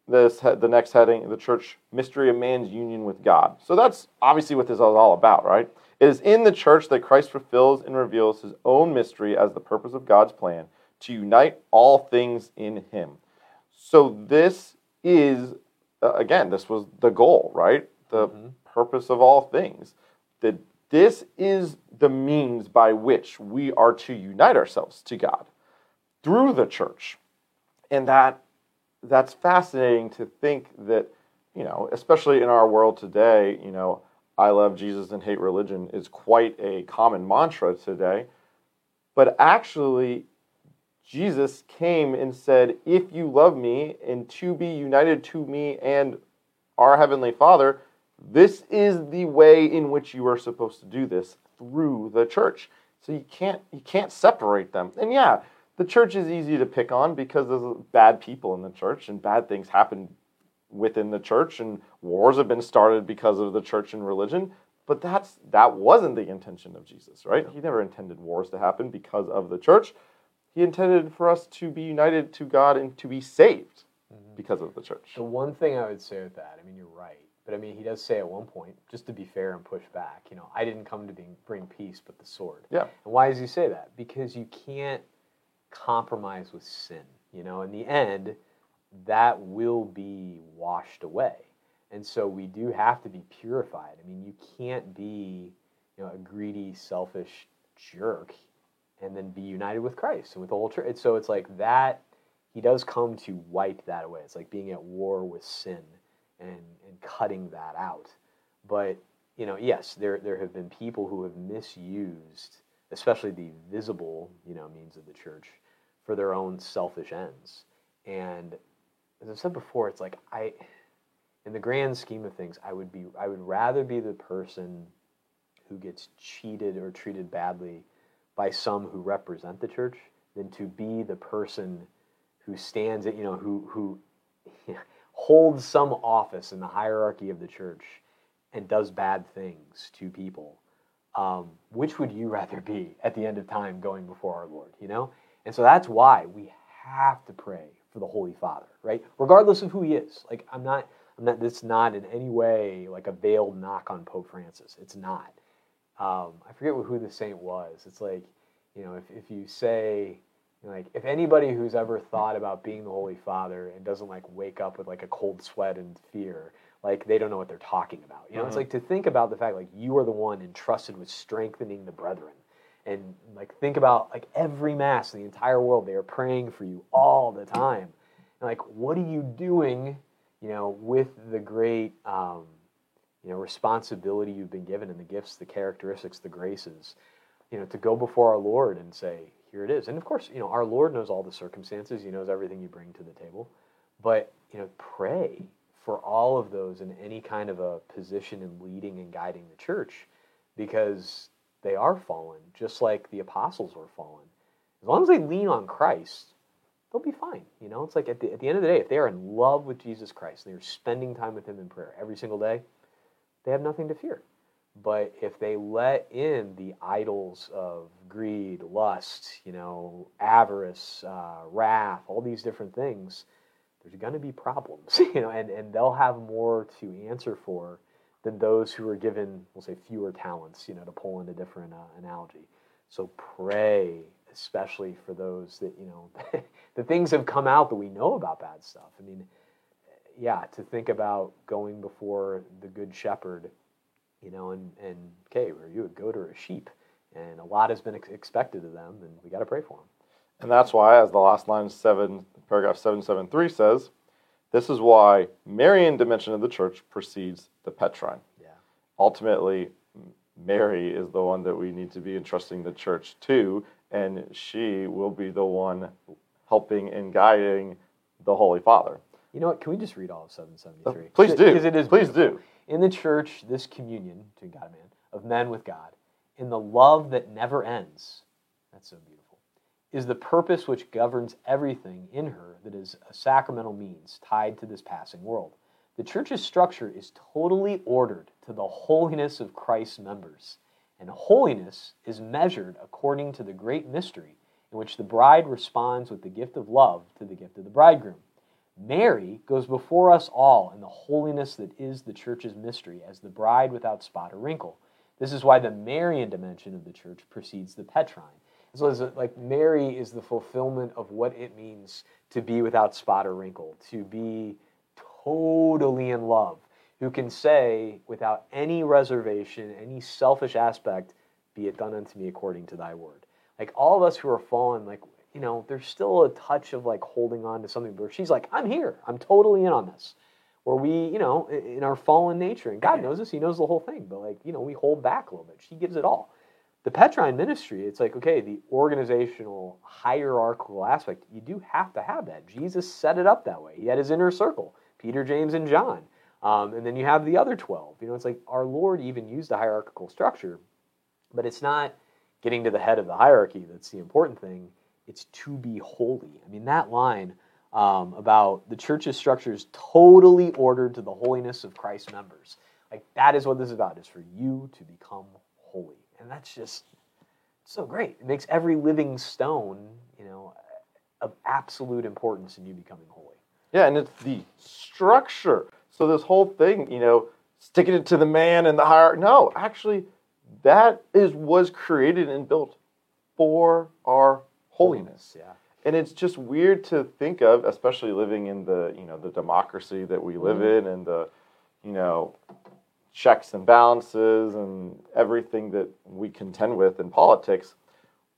this the next heading, the church mystery of man's union with God. So that's obviously what this is all about, right? It is in the church that Christ fulfills and reveals his own mystery as the purpose of God's plan to unite all things in him. So this is uh, again, this was the goal, right? The mm-hmm. purpose of all things. The this is the means by which we are to unite ourselves to God through the church. And that that's fascinating to think that, you know, especially in our world today, you know, I love Jesus and hate religion is quite a common mantra today. But actually, Jesus came and said, If you love me and to be united to me and our Heavenly Father, this is the way in which you are supposed to do this through the church. So you can't you can't separate them. And yeah, the church is easy to pick on because there's bad people in the church and bad things happen within the church and wars have been started because of the church and religion. But that's that wasn't the intention of Jesus, right? He never intended wars to happen because of the church. He intended for us to be united to God and to be saved mm-hmm. because of the church. The one thing I would say with that, I mean, you're right, but I mean, he does say at one point, just to be fair and push back, you know, I didn't come to bring peace, but the sword. Yeah. And why does he say that? Because you can't compromise with sin. You know, in the end, that will be washed away. And so we do have to be purified. I mean, you can't be, you know, a greedy, selfish jerk and then be united with Christ and with the whole church. So it's like that, he does come to wipe that away. It's like being at war with sin and, and cutting that out. But, you know, yes, there, there have been people who have misused, especially the visible, you know, means of the church for their own selfish ends. And as I've said before, it's like I, in the grand scheme of things, I would be, I would rather be the person who gets cheated or treated badly by some who represent the church than to be the person who stands at, you know, who, who holds some office in the hierarchy of the church and does bad things to people. Um, which would you rather be at the end of time going before our Lord, you know? And so that's why we have to pray for the Holy Father, right? Regardless of who he is. Like, I'm not, I'm not, it's not in any way like a veiled knock on Pope Francis. It's not. Um, I forget who the saint was. It's like, you know, if, if you say, like, if anybody who's ever thought about being the Holy Father and doesn't like wake up with like a cold sweat and fear, like they don't know what they're talking about. You know, mm-hmm. it's like to think about the fact like you are the one entrusted with strengthening the brethren and like think about like every mass in the entire world they are praying for you all the time and like what are you doing you know with the great um, you know responsibility you've been given and the gifts the characteristics the graces you know to go before our lord and say here it is and of course you know our lord knows all the circumstances he knows everything you bring to the table but you know pray for all of those in any kind of a position in leading and guiding the church because they are fallen, just like the apostles were fallen. As long as they lean on Christ, they'll be fine. You know, it's like at the, at the end of the day, if they are in love with Jesus Christ, and they're spending time with Him in prayer every single day, they have nothing to fear. But if they let in the idols of greed, lust, you know, avarice, uh, wrath, all these different things, there's going to be problems, you know, and, and they'll have more to answer for than those who are given, we'll say, fewer talents, you know, to pull in a different uh, analogy. So pray, especially for those that, you know, the things have come out that we know about bad stuff. I mean, yeah, to think about going before the good shepherd, you know, and, and okay, are you a goat or a sheep? And a lot has been ex- expected of them, and we got to pray for them. And that's why, as the last line, seven, paragraph 773 says, this is why Marian dimension of the church precedes the Petrine. Yeah. Ultimately, Mary is the one that we need to be entrusting the church to, and she will be the one helping and guiding the Holy Father. You know what? Can we just read all of 773? Uh, please do. Because it is Please beautiful. do. In the church, this communion between God man, of men with God, in the love that never ends. That's so beautiful is the purpose which governs everything in her that is a sacramental means tied to this passing world. The church's structure is totally ordered to the holiness of Christ's members, and holiness is measured according to the great mystery in which the bride responds with the gift of love to the gift of the bridegroom. Mary goes before us all in the holiness that is the church's mystery as the bride without spot or wrinkle. This is why the Marian dimension of the church precedes the Petrine so it's uh, like Mary is the fulfillment of what it means to be without spot or wrinkle, to be totally in love, who can say without any reservation, any selfish aspect, be it done unto me according to thy word. Like all of us who are fallen, like, you know, there's still a touch of like holding on to something where she's like, I'm here, I'm totally in on this. Where we, you know, in our fallen nature, and God knows this, He knows the whole thing, but like, you know, we hold back a little bit. She gives it all. the Petrine ministry, it's like, okay, the organizational hierarchical aspect, you do have to have that. Jesus set it up that way. He had his inner circle Peter, James, and John. Um, and then you have the other 12. You know, it's like our Lord even used a hierarchical structure, but it's not getting to the head of the hierarchy that's the important thing. It's to be holy. I mean, that line um, about the church's structure is totally ordered to the holiness of Christ's members. Like, that is what this is about, is for you to become holy. And that's just so great. It makes every living stone, you know, of absolute importance in you becoming holy. Yeah, and it's the structure. So this whole thing, you know, sticking it to the man and the hierarchy. No, actually, that is was created and built for our holiness. Yeah. And it's just weird to think of, especially living in the you know the democracy that we live Mhm. in and the you know checks and balances and everything that we contend with in politics.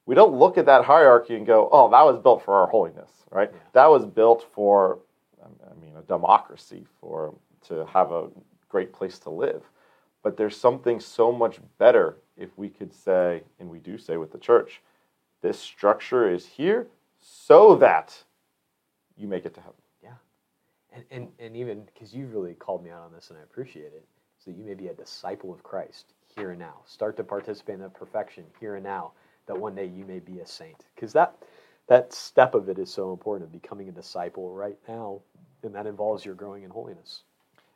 We don't look at that hierarchy and go, "Oh, that was built for our holiness," right? Yeah. That was built for, I mean, a democracy for to have a great place to live. But there's something so much better if we could say, and we do say with the church, this structure is here so that you make it to heaven. Yeah. And, and, and even because you really called me out on this and I appreciate it, so you may be a disciple of Christ here and now. Start to participate in that perfection here and now, that one day you may be a saint. Because that, that step of it is so important of becoming a disciple right now, and that involves your growing in holiness.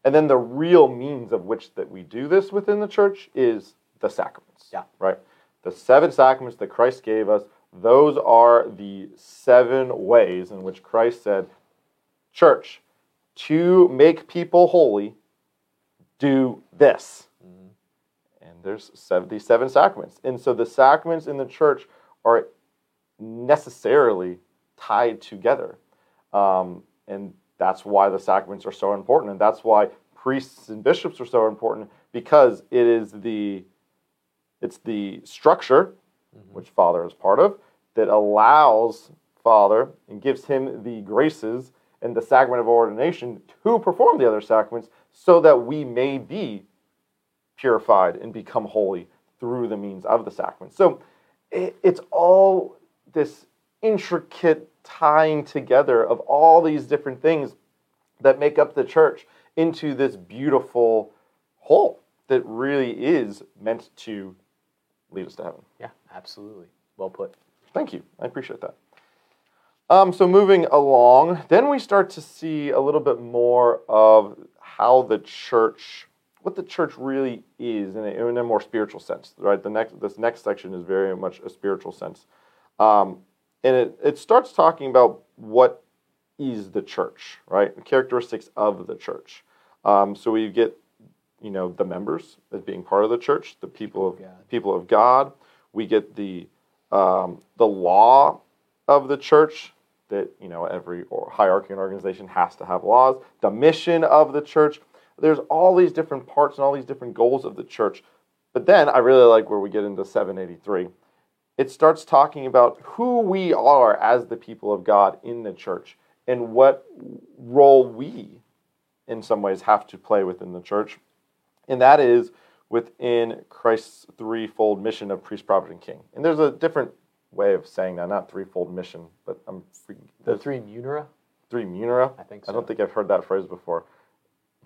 And then the real means of which that we do this within the church is the sacraments. Yeah. Right? The seven sacraments that Christ gave us, those are the seven ways in which Christ said, Church, to make people holy, do this. And there's seven, these seven sacraments. And so the sacraments in the church are necessarily tied together. Um, and that's why the sacraments are so important. And that's why priests and bishops are so important because it is the it's the structure, Mm-hmm. which Father is part of, that allows Father and gives him the graces and the sacrament of ordination to perform the other sacraments so that we may be purified and become holy through the means of the sacrament. So it, it's all this intricate tying together of all these different things that make up the church into this beautiful whole that really is meant to lead us to heaven. Yeah, absolutely. Well put. Thank you. I appreciate that. Um, so moving along, then we start to see a little bit more of how the church, what the church really is in a, in a more spiritual sense. Right. The next this next section is very much a spiritual sense, um, and it it starts talking about what is the church, right? The characteristics of the church. Um, so we get, you know, the members as being part of the church, the people of God. people of God. We get the um, the law of the church that you know every hierarchy and organization has to have laws. The mission of the church. There's all these different parts and all these different goals of the church. But then I really like where we get into 783. It starts talking about who we are as the people of God in the church and what role we, in some ways, have to play within the church. And that is within Christ's threefold mission of priest, prophet, and king. And there's a different way of saying that, not threefold mission, but I'm freaking, The three munera? three munera. I think I don't think I've heard that phrase before.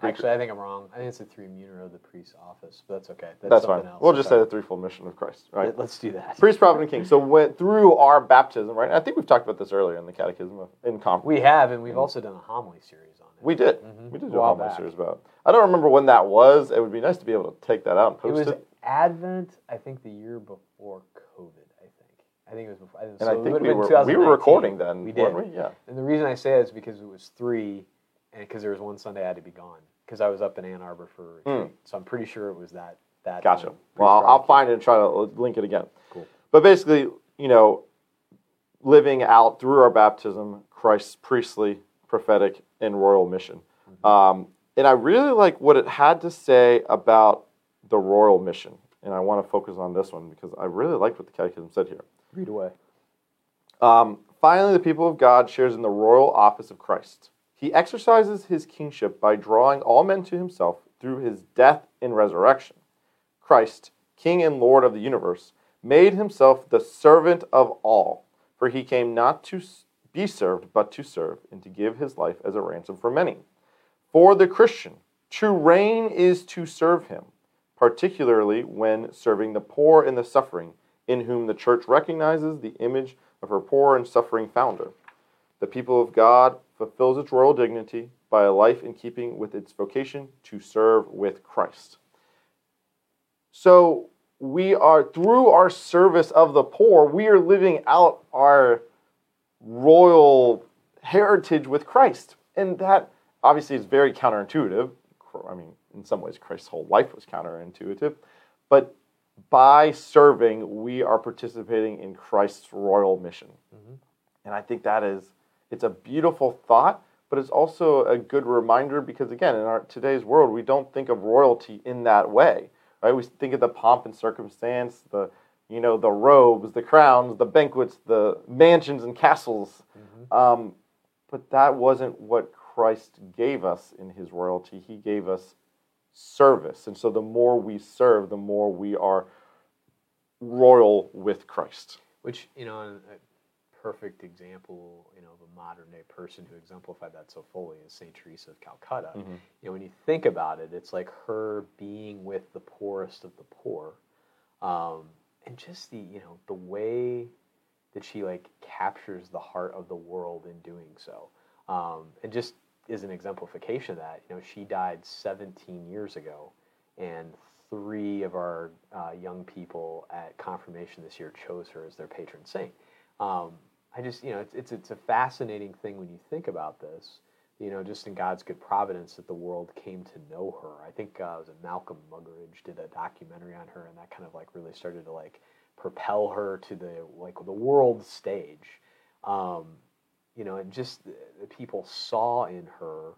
Actually, I think I'm wrong. I think it's the three munera of the priest's office, but that's okay. That's, That's something fine. else. We'll just say Okay. the threefold mission of Christ, right? Let- Let's do that. Priest, prophet, and king. So when, through our baptism, right? I think we've talked about this earlier in the Catechism of, in conference. We have, and we've also done a homily series on it. We did. Mhm. We did do a homily back. series about. I don't remember when that was. It would be nice to be able to take that out and post It was it. Advent, I think, the year before COVID. I think. I think it was before. And so I think we were we were recording then. We did. we? Yeah. And the reason I say it is because it was three, and because there was one Sunday I had to be gone because I was up in Ann Arbor for a retreat. So I'm pretty sure it was that. That. Gotcha. um, Well, I'll, I'll find it and try to link it again. Cool. But basically, you know, living out through our baptism Christ's priestly, prophetic, and royal mission. Mm-hmm. Um, and I really like what it had to say about the royal mission. And I want to focus on this one because I really liked what the Catechism said here. Read away. Um, finally, the people of God shares in the royal office of Christ. He exercises his kingship by drawing all men to himself through his death and resurrection. Christ, King and Lord of the universe, made himself the servant of all. For he came not to be served, but to serve, and to give his life as a ransom for many. For the Christian, to reign is to serve him, particularly when serving the poor and the suffering, in whom the church recognizes the image of her poor and suffering founder. The people of God fulfills its royal dignity by a life in keeping with its vocation to serve with Christ. So, we are, through our service of the poor, we are living out our royal heritage with Christ. And that obviously is very counterintuitive. I mean, in some ways, Christ's whole life was counterintuitive. But by serving, we are participating in Christ's royal mission. Mm-hmm. And I think that is, it's a beautiful thought, but it's also a good reminder because, again, in our today's world, we don't think of royalty in that way right? We think of the pomp and circumstance, the you know the robes, the crowns, the banquets, the mansions and castles. Mm-hmm. Um, but that wasn't what Christ gave us in His royalty. He gave us service, and so the more we serve, the more we are royal with Christ. Which you know, a perfect example, you know, of a modern day person who exemplified that so fully is Saint Teresa of Calcutta. Mm-hmm. You know, when you think about it, it's like her being with the poorest of the poor, um, and just the you know the way that she like captures the heart of the world in doing so, um, and just is an exemplification of that. You know, she died 17 years ago, and three of our uh, young people at confirmation this year chose her as their patron saint. Um, I just, you know, it's, it's, it's a fascinating thing when you think about this, you know, just in God's good providence that the world came to know her. I think uh, was Malcolm Muggeridge did a documentary on her, and that kind of like really started to like propel her to the like the world stage. Um, you know, and just the, the people saw in her,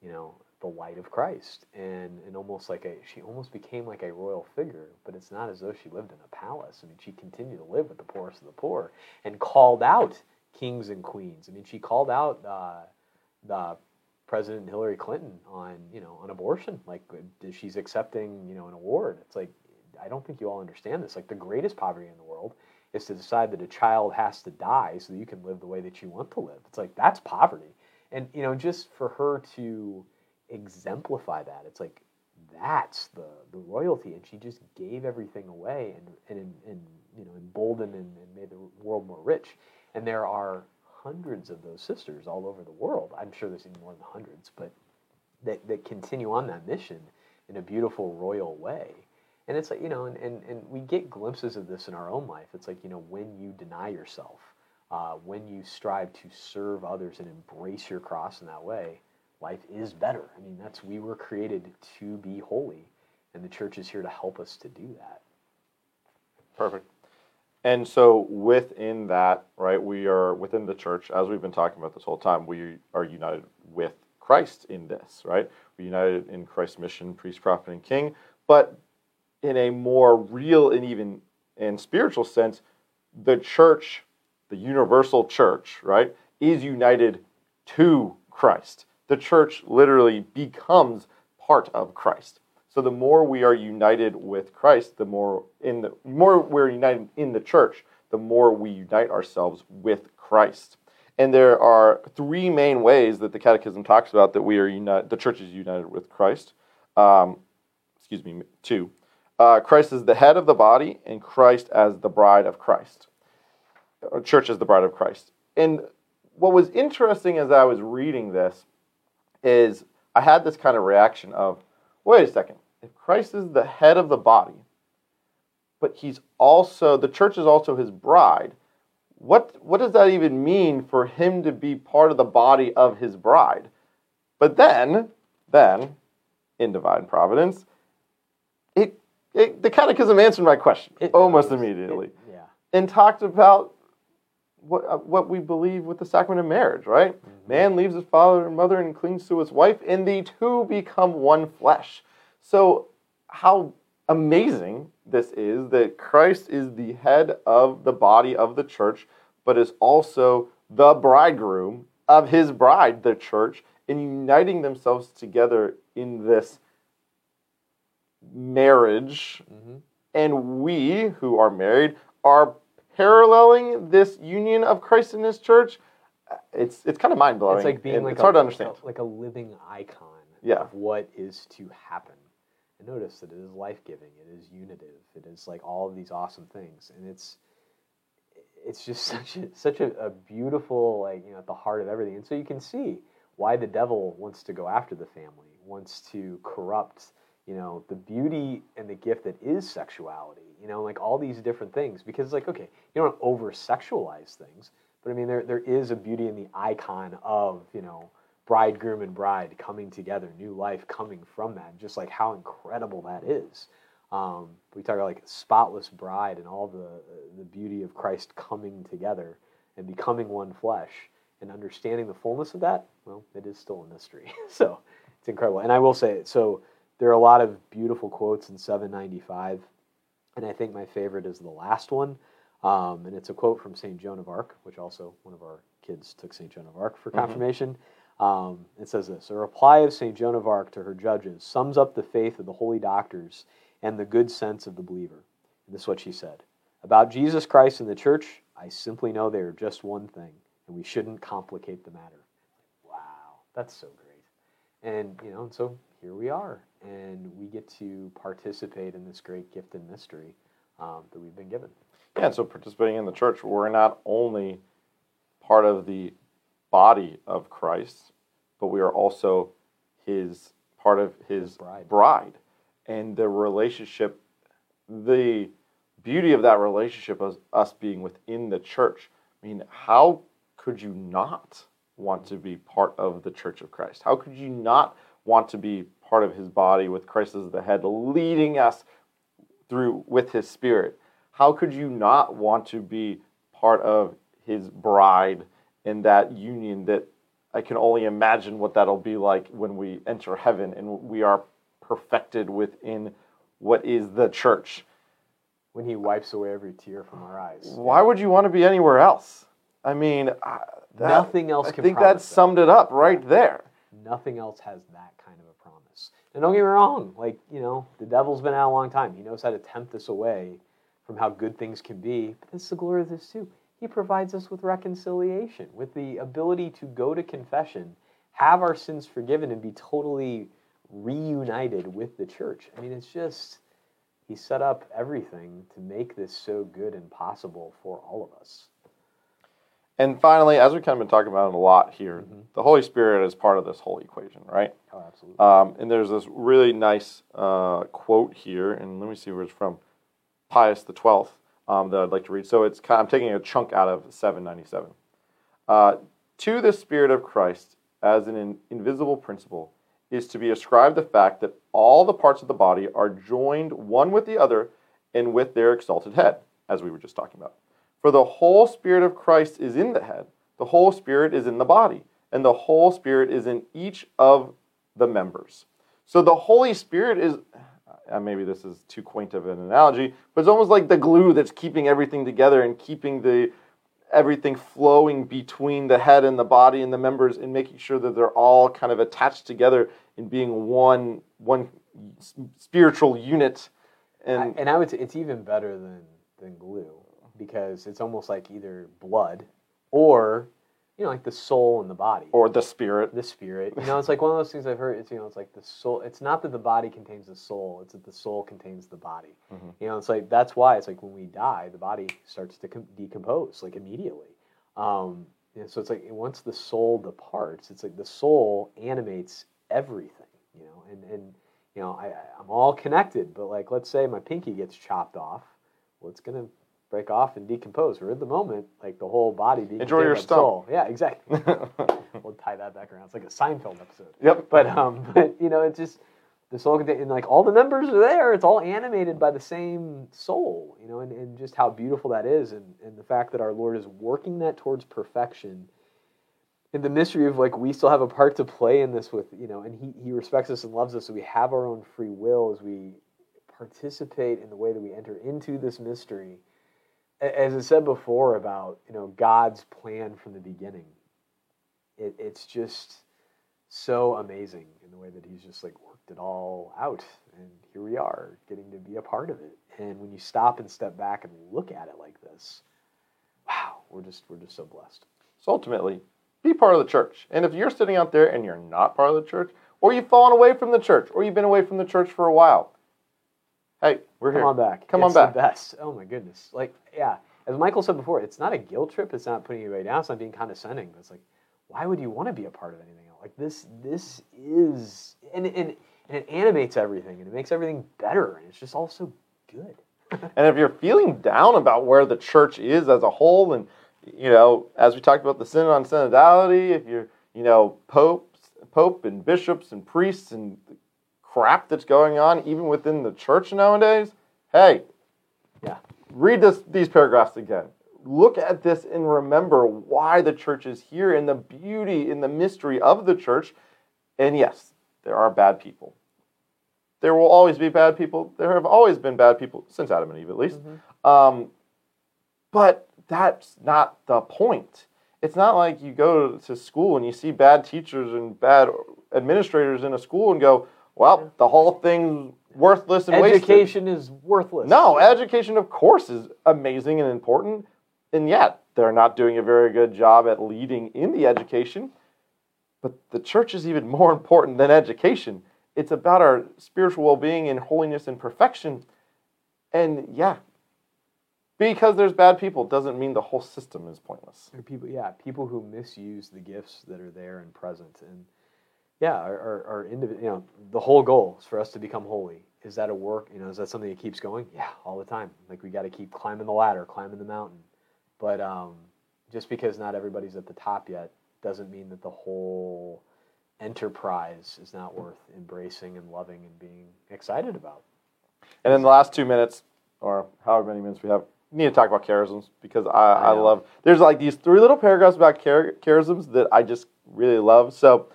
you know, the light of Christ, and and almost like a she almost became like a royal figure. But it's not as though she lived in a palace. I mean, she continued to live with the poorest of the poor, and called out kings and queens. I mean, she called out uh, President Hillary Clinton on you know on abortion. Like she's accepting you know an award. It's like I don't think you all understand this. Like the greatest poverty in the world is to decide that a child has to die so that you can live the way that you want to live. It's like that's poverty. And you know, just for her to exemplify that. It's like that's the the royalty, and she just gave everything away and and, and you know emboldened and, and made the world more rich. And there are hundreds of those sisters all over the world. I'm sure there's even more than hundreds, but that, that continue on that mission in a beautiful royal way. And it's like, you know, and, and, and we get glimpses of this in our own life. It's like, you know, when you deny yourself, uh, when you strive to serve others and embrace your cross in that way, life is better. I mean, that's we were created to be holy, and the church is here to help us to do that. Perfect. And so within that, right, we are within the church, as we've been talking about this whole time, we are united with Christ in this, right? We're united in Christ's mission, priest, prophet, and king, but in a more real and even and spiritual sense, the church, the universal church, right, is united to Christ the church literally becomes part of Christ. So the more we are united with Christ, the more in the more we're united in the church, the more we unite ourselves with Christ. And there are three main ways that the Catechism talks about that we are united. The church is united with Christ. Um, excuse me, two. Uh, Christ is the head of the body, and Christ as the bride of Christ. Uh, church is the bride of Christ. And what was interesting as I was reading this is I had this kind of reaction of, wait a second, if Christ is the head of the body, but he's also the church is also his bride, what what does that even mean for him to be part of the body of his bride? But then, then, in divine providence, it, it the catechism answered my question it almost immediately. Yeah. And talked about what, uh, what we believe with the sacrament of marriage, right? Mm-hmm. Man leaves his father and mother and clings to his wife, and the two become one flesh. So, how amazing this is that Christ is the head of the body of the church, but is also the bridegroom of his bride, the church, and uniting themselves together in this marriage, mm-hmm. and we who are married are paralleling this union of Christ and His church. It's it's kind of mind blowing. It's like being like it's a, hard to understand. like a living icon Yeah. of what is to happen. And notice that it is life giving, it is unitive, it is like all of these awesome things, and it's it's just such a such a, a beautiful like you know at the heart of everything. And so you can see why the devil wants to go after the family, wants to corrupt you know the beauty and the gift that is sexuality. You know, like all these different things, because like okay, you don't over sexualize things, but I mean there there is a beauty in the icon of you know bridegroom and bride coming together, new life coming from that, just like how incredible that is. Um, we talk about like spotless bride and all the the beauty of Christ coming together and becoming one flesh and understanding the fullness of that. Well, it is still a mystery, so it's incredible. And I will say, so there are a lot of beautiful quotes in 795, and I think my favorite is the last one, um, and it's a quote from Saint Joan of Arc, which also one of our kids took Saint Joan of Arc for confirmation. Um, it says this A reply of St. Joan of Arc to her judges sums up the faith of the holy doctors and the good sense of the believer. And this is what she said About Jesus Christ and the church, I simply know they are just one thing, and we shouldn't complicate the matter. Wow, that's so great. And, you know, and so here we are, and we get to participate in this great gift and mystery um, that we've been given. Yeah, and so participating in the church, we're not only part of the body of Christ, but we are also his part of his, bride. bride. And the relationship, the beauty of that relationship is us being within the church. I mean, how could you not want to be part of the church of Christ? How could you not want to be part of his body with Christ as the head, leading us through with his spirit? How could you not want to be part of his bride in that union that I can only imagine what that'll be like when we enter heaven and we are perfected within what is the church. When he wipes away every tear from our eyes. Why would you want to be anywhere else? I mean, that, Nothing else I can think that that. summed it up right there. Nothing else has that kind of a promise. And don't get me wrong, like, you know, the devil's been out a long time. He knows how to tempt us away from how good things can be. But this is the glory of this too. He provides us with reconciliation, with the ability to go to confession, have our sins forgiven, and be totally reunited with the church. I mean, it's just, he set up everything to make this so good and possible for all of us. And finally, as we've kind of been talking about it a lot here, the Holy Spirit is part of this whole equation, right? Oh, absolutely. Um, and there's this really nice uh, quote here, and let me see where it's from. Pius the Twelfth um, that I'd like to read. So it's I'm taking a chunk out of 797. Uh, to the Spirit of Christ, as an in- invisible principle, is to be ascribed the fact that all the parts of the body are joined one with the other and with their exalted head, as we were just talking about. For the whole Spirit of Christ is in the head, the whole Spirit is in the body, and the whole Spirit is in each of the members. So the Holy Spirit is, uh, maybe this is too quaint of an analogy, but it's almost like the glue that's keeping everything together and keeping the everything flowing between the head and the body and the members and making sure that they're all kind of attached together in being one one spiritual unit. I- And and I would say it's even better than than glue because it's almost like either blood or you know like the soul and the body or the spirit. the spirit you know it's like one of those things i've heard it's you know it's like the soul it's not that the body contains the soul it's that the soul contains the body Mhm. you know it's like that's why it's like when we die the body starts to com- decompose like immediately um and so it's like once the soul departs it's like the soul animates everything you know and and you know I, i'm all connected but like let's say my pinky gets chopped off well it's gonna break off and decompose We're at the moment like the whole body being Enjoy your contained by the stump. soul. yeah exactly we'll tie that back around. It's like a Seinfeld episode. yep. But um, but you know, it's just the soul and like all the members are there. It's all animated by the same soul. You know, and, and just how beautiful that is, and and the fact that our Lord is working that towards perfection. And the mystery of like we still have a part to play in this with you know, and he he respects us and loves us, so we have our own free will as we participate in the way that we enter into this mystery. As I said before about you know God's plan from the beginning, it, it's just so amazing in the way that he's just like worked it all out and here we are getting to be a part of it. And when you stop and step back and look at it like this, wow, we're just we're just so blessed. So ultimately, be part of the church. And if you're sitting out there and you're not part of the church, or you've fallen away from the church, or you've been away from the church for a while, hey, we're Come here. on back. Come it's on back. The best. Oh my goodness. Like yeah, as Michael said before, it's not a guilt trip. It's not putting anybody down. It's not being condescending. But it's like, why would you want to be a part of anything else? Like this. This is and and and it animates everything and it makes everything better and it's just all so good. And if you're feeling down about where the church is as a whole, and you know, as we talked about the synod on synodality, if you're, you know, popes, pope and bishops and priests and crap that's going on even within the church nowadays, hey, Yeah. read this these paragraphs again. Look at this and remember why the church is here and the beauty and the mystery of the church. And yes, there are bad people. There will always be bad people. There have always been bad people since Adam and Eve, at least. Um, but that's not the point. It's not like you go to school and you see bad teachers and bad administrators in a school and go, "Well, the whole thing's worthless and wasted." Education is worthless. No, education, of course, is amazing and important, and yet they're not doing a very good job at leading in the education. But the church is even more important than education. It's about our spiritual well being and holiness and perfection. And yeah, because there's bad people doesn't mean the whole system is pointless. There are people, yeah, people who misuse the gifts that are there and present, and yeah, are are, are individ- You know, the whole goal is for us to become holy. Is that a work? You know, is that something that keeps going? Yeah, all the time. Like we got to keep climbing the ladder, climbing the mountain. But um, just because not everybody's at the top yet doesn't mean that the whole enterprise is not worth embracing and loving and being excited about. And in the last two minutes, or however many minutes we have, we need to talk about charisms because I, I, I love. There's like these three little paragraphs about char- charisms that I just really love. So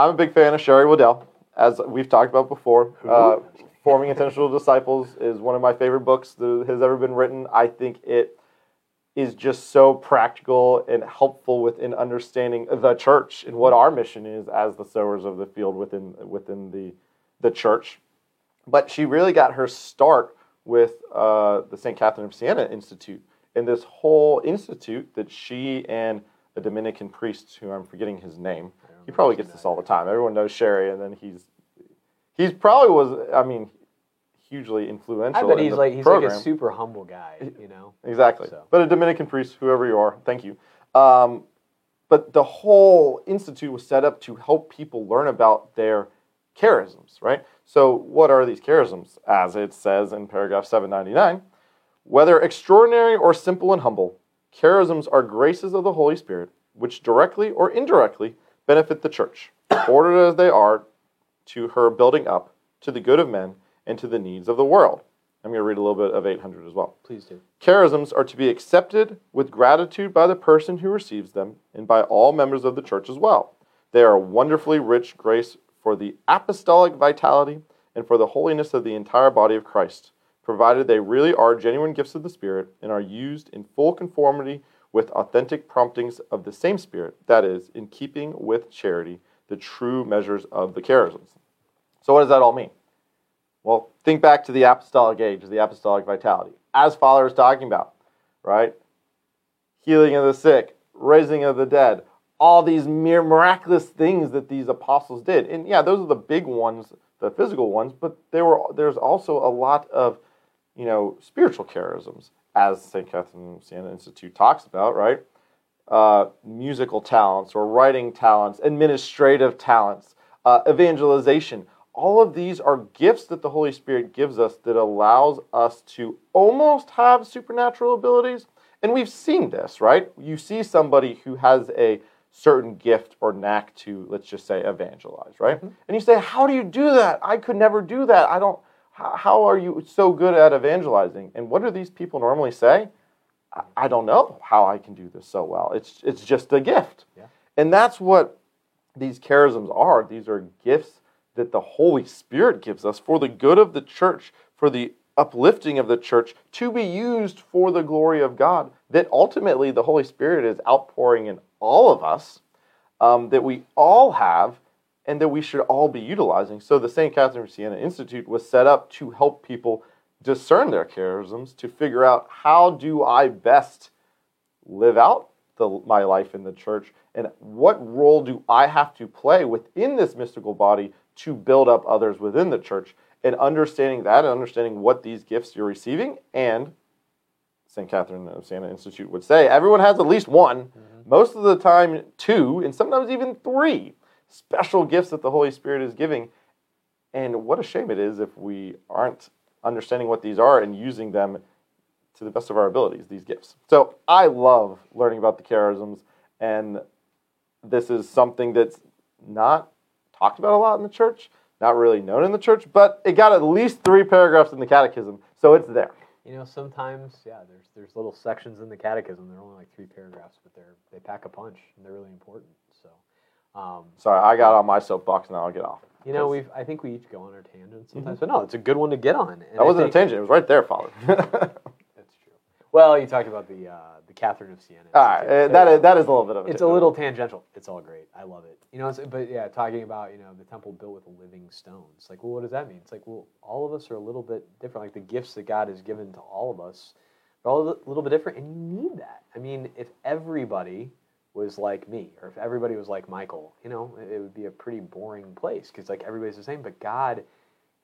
I'm a big fan of Sherry Weddell, as we've talked about before. Uh, Forming Intentional Disciples is one of my favorite books that has ever been written. I think it is just so practical and helpful within understanding the church and what our mission is as the sowers of the field within within the the church but she really got her start with uh, the St. Catherine of Siena Institute. And this whole institute that she and a Dominican priest, who I'm forgetting his name, he probably gets this all the time. Everyone knows Sherry, and then he's he's probably was, I mean, hugely influential. I bet in he's like he's program. like a super humble guy, you know. Exactly. So. But a Dominican priest, whoever you are, thank you. Um, but the whole institute was set up to help people learn about their charisms, right? So, what are these charisms? As it says in paragraph 799, whether extraordinary or simple and humble, charisms are graces of the Holy Spirit which directly or indirectly benefit the church, ordered as they are to her building up to the good of men and to the needs of the world. I'm going to read a little bit of 800 as well. Please do. Charisms are to be accepted with gratitude by the person who receives them and by all members of the church as well. They are a wonderfully rich grace for the apostolic vitality and for the holiness of the entire body of Christ, provided they really are genuine gifts of the Spirit and are used in full conformity with authentic promptings of the same Spirit, that is, in keeping with charity, the true measures of the charisms. So, what does that all mean? Well, think back to the apostolic age, the apostolic vitality. As Father was talking about, right? Healing of the sick, raising of the dead, all these mere miraculous things that these apostles did. And yeah, those are the big ones, the physical ones, but there were there's also a lot of, you know, spiritual charisms, as St. Catherine of Siena Institute talks about, right? Uh, musical talents or writing talents, administrative talents, uh, evangelization. All of these are gifts that the Holy Spirit gives us that allows us to almost have supernatural abilities. And we've seen this, right? You see somebody who has a certain gift or knack to, let's just say, evangelize, right? And you say, How do you do that? I could never do that. I don't, how, how are you so good at evangelizing? And what do these people normally say? I- I don't know how I can do this so well. It's, it's just a gift. Yeah. And that's what these charisms are. These are gifts that the Holy Spirit gives us for the good of the church, for the uplifting of the church, to be used for the glory of God. That ultimately the Holy Spirit is outpouring in all of us, um, that we all have. And that we should all be utilizing. So the St. Catherine of Siena Institute was set up to help people discern their charisms, to figure out how do I best live out the, my life in the church, and what role do I have to play within this mystical body to build up others within the church, and understanding that and understanding what these gifts you're receiving and St. Catherine of Siena Institute would say, everyone has at least one, mm-hmm. most of the time two, and sometimes even three special gifts that the Holy Spirit is giving. And what a shame it is if we aren't understanding what these are and using them to the best of our abilities, these gifts. So I love learning about the charisms, and this is something that's not talked about a lot in the church, not really known in the church, but it got at least three paragraphs in the catechism, so it's there. You know, sometimes, yeah, there's there's little sections in the catechism. They're only like three paragraphs, but they're they pack a punch and they're really important. So, um, sorry, I got on my soapbox. Now I'll get off. You know, we've I think we each go on our tangents sometimes, mm-hmm. but no, it's a good one to get on. And that wasn't think, a tangent; it was right there, Father. That's true. Well, you talked about the uh, the Catherine of Siena. All right, uh, that is that is a little bit of. A it's a little tangential. It's all great. I love it. You know, but yeah, talking about you know the temple built with living stones. Like, well, what does that mean? It's like, well, all of us are a little bit different. Like the gifts that God has given to all of us are all a little bit different, and you need that. I mean, if everybody was like me, or if everybody was like Michael, you know, it would be a pretty boring place because like everybody's the same. But God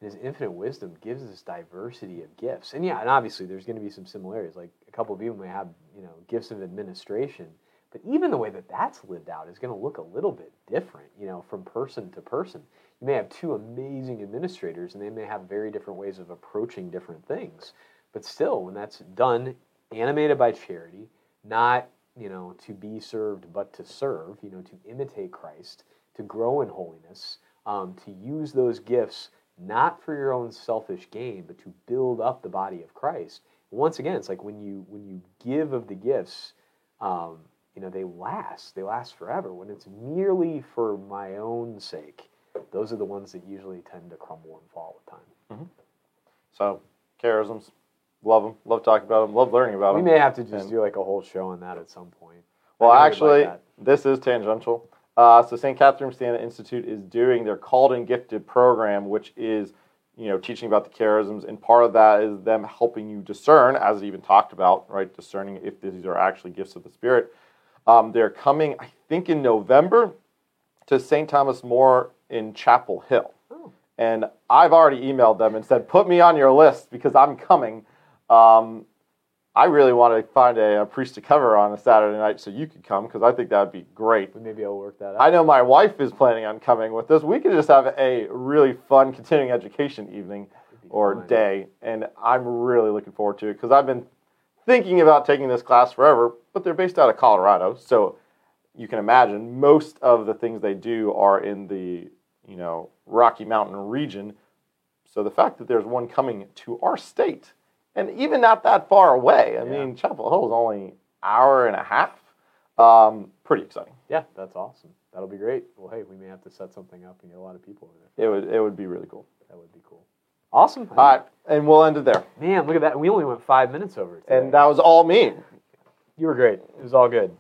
in his infinite wisdom gives us diversity of gifts. And yeah, and obviously there's going to be some similarities. Like a couple of people may have, you know, gifts of administration, but even the way that that's lived out is going to look a little bit different, you know, from person to person. You may have two amazing administrators and they may have very different ways of approaching different things. But still, when that's done animated by charity, not, you know, to be served but to serve, you know, to imitate Christ, to grow in holiness, um, to use those gifts not for your own selfish gain, but to build up the body of Christ. Once again, it's like when you when you give of the gifts, um, you know they last. They last forever. When it's merely for my own sake, those are the ones that usually tend to crumble and fall with time. Mm-hmm. So charisms, love them, love talking about them, love learning about we them. We may have to just and, do like a whole show on that at some point. Well, actually, like this is tangential. Uh, so St. Catherine of Siena Institute is doing their Called and Gifted program, which is you know teaching about the charisms, and part of that is them helping you discern, as it even talked about, right, discerning if these are actually gifts of the Spirit. Um, they're coming, I think, in November to St. Thomas More in Chapel Hill, oh. and I've already emailed them and said, put me on your list because I'm coming. Um, I really want to find a, a, priest to cover on a Saturday night so you could come because I think that would be great. Maybe I'll work that out. I know my wife is planning on coming with us. We could just have a really fun continuing education evening or fun. day, and I'm really looking forward to it because I've been thinking about taking this class forever, but they're based out of Colorado, so you can imagine most of the things they do are in the you know Rocky Mountain region. So the fact that there's one coming to our state and even not that far away. I yeah. mean, Chapel Hill is only hour and a half. Um, pretty exciting. Yeah, that's awesome. That'll be great. Well, hey, we may have to set something up and get a lot of people over there. It would it would be really cool. That would be cool. Awesome. All right, and we'll end it there. Man, look at that. We only went five minutes over. Today. And that was all me. You were great. It was all good.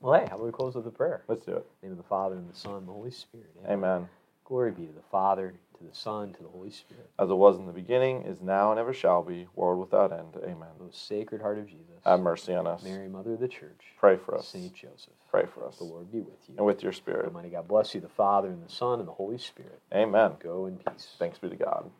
Well, hey, how about we close with a prayer? Let's do it. name of the Father and the Son and the Holy Spirit. Amen. Amen. Glory be to the Father to the Son, to the Holy Spirit. As it was in the beginning, is now, and ever shall be, world without end. Amen. Most sacred heart of Jesus. Have mercy on us. Mary, Mother of the Church. Pray for us. Saint Joseph. Pray for us. The Lord be with you. And with your spirit. Almighty God bless you, the Father, and the Son, and the Holy Spirit. Amen. Go in peace. Thanks be to God.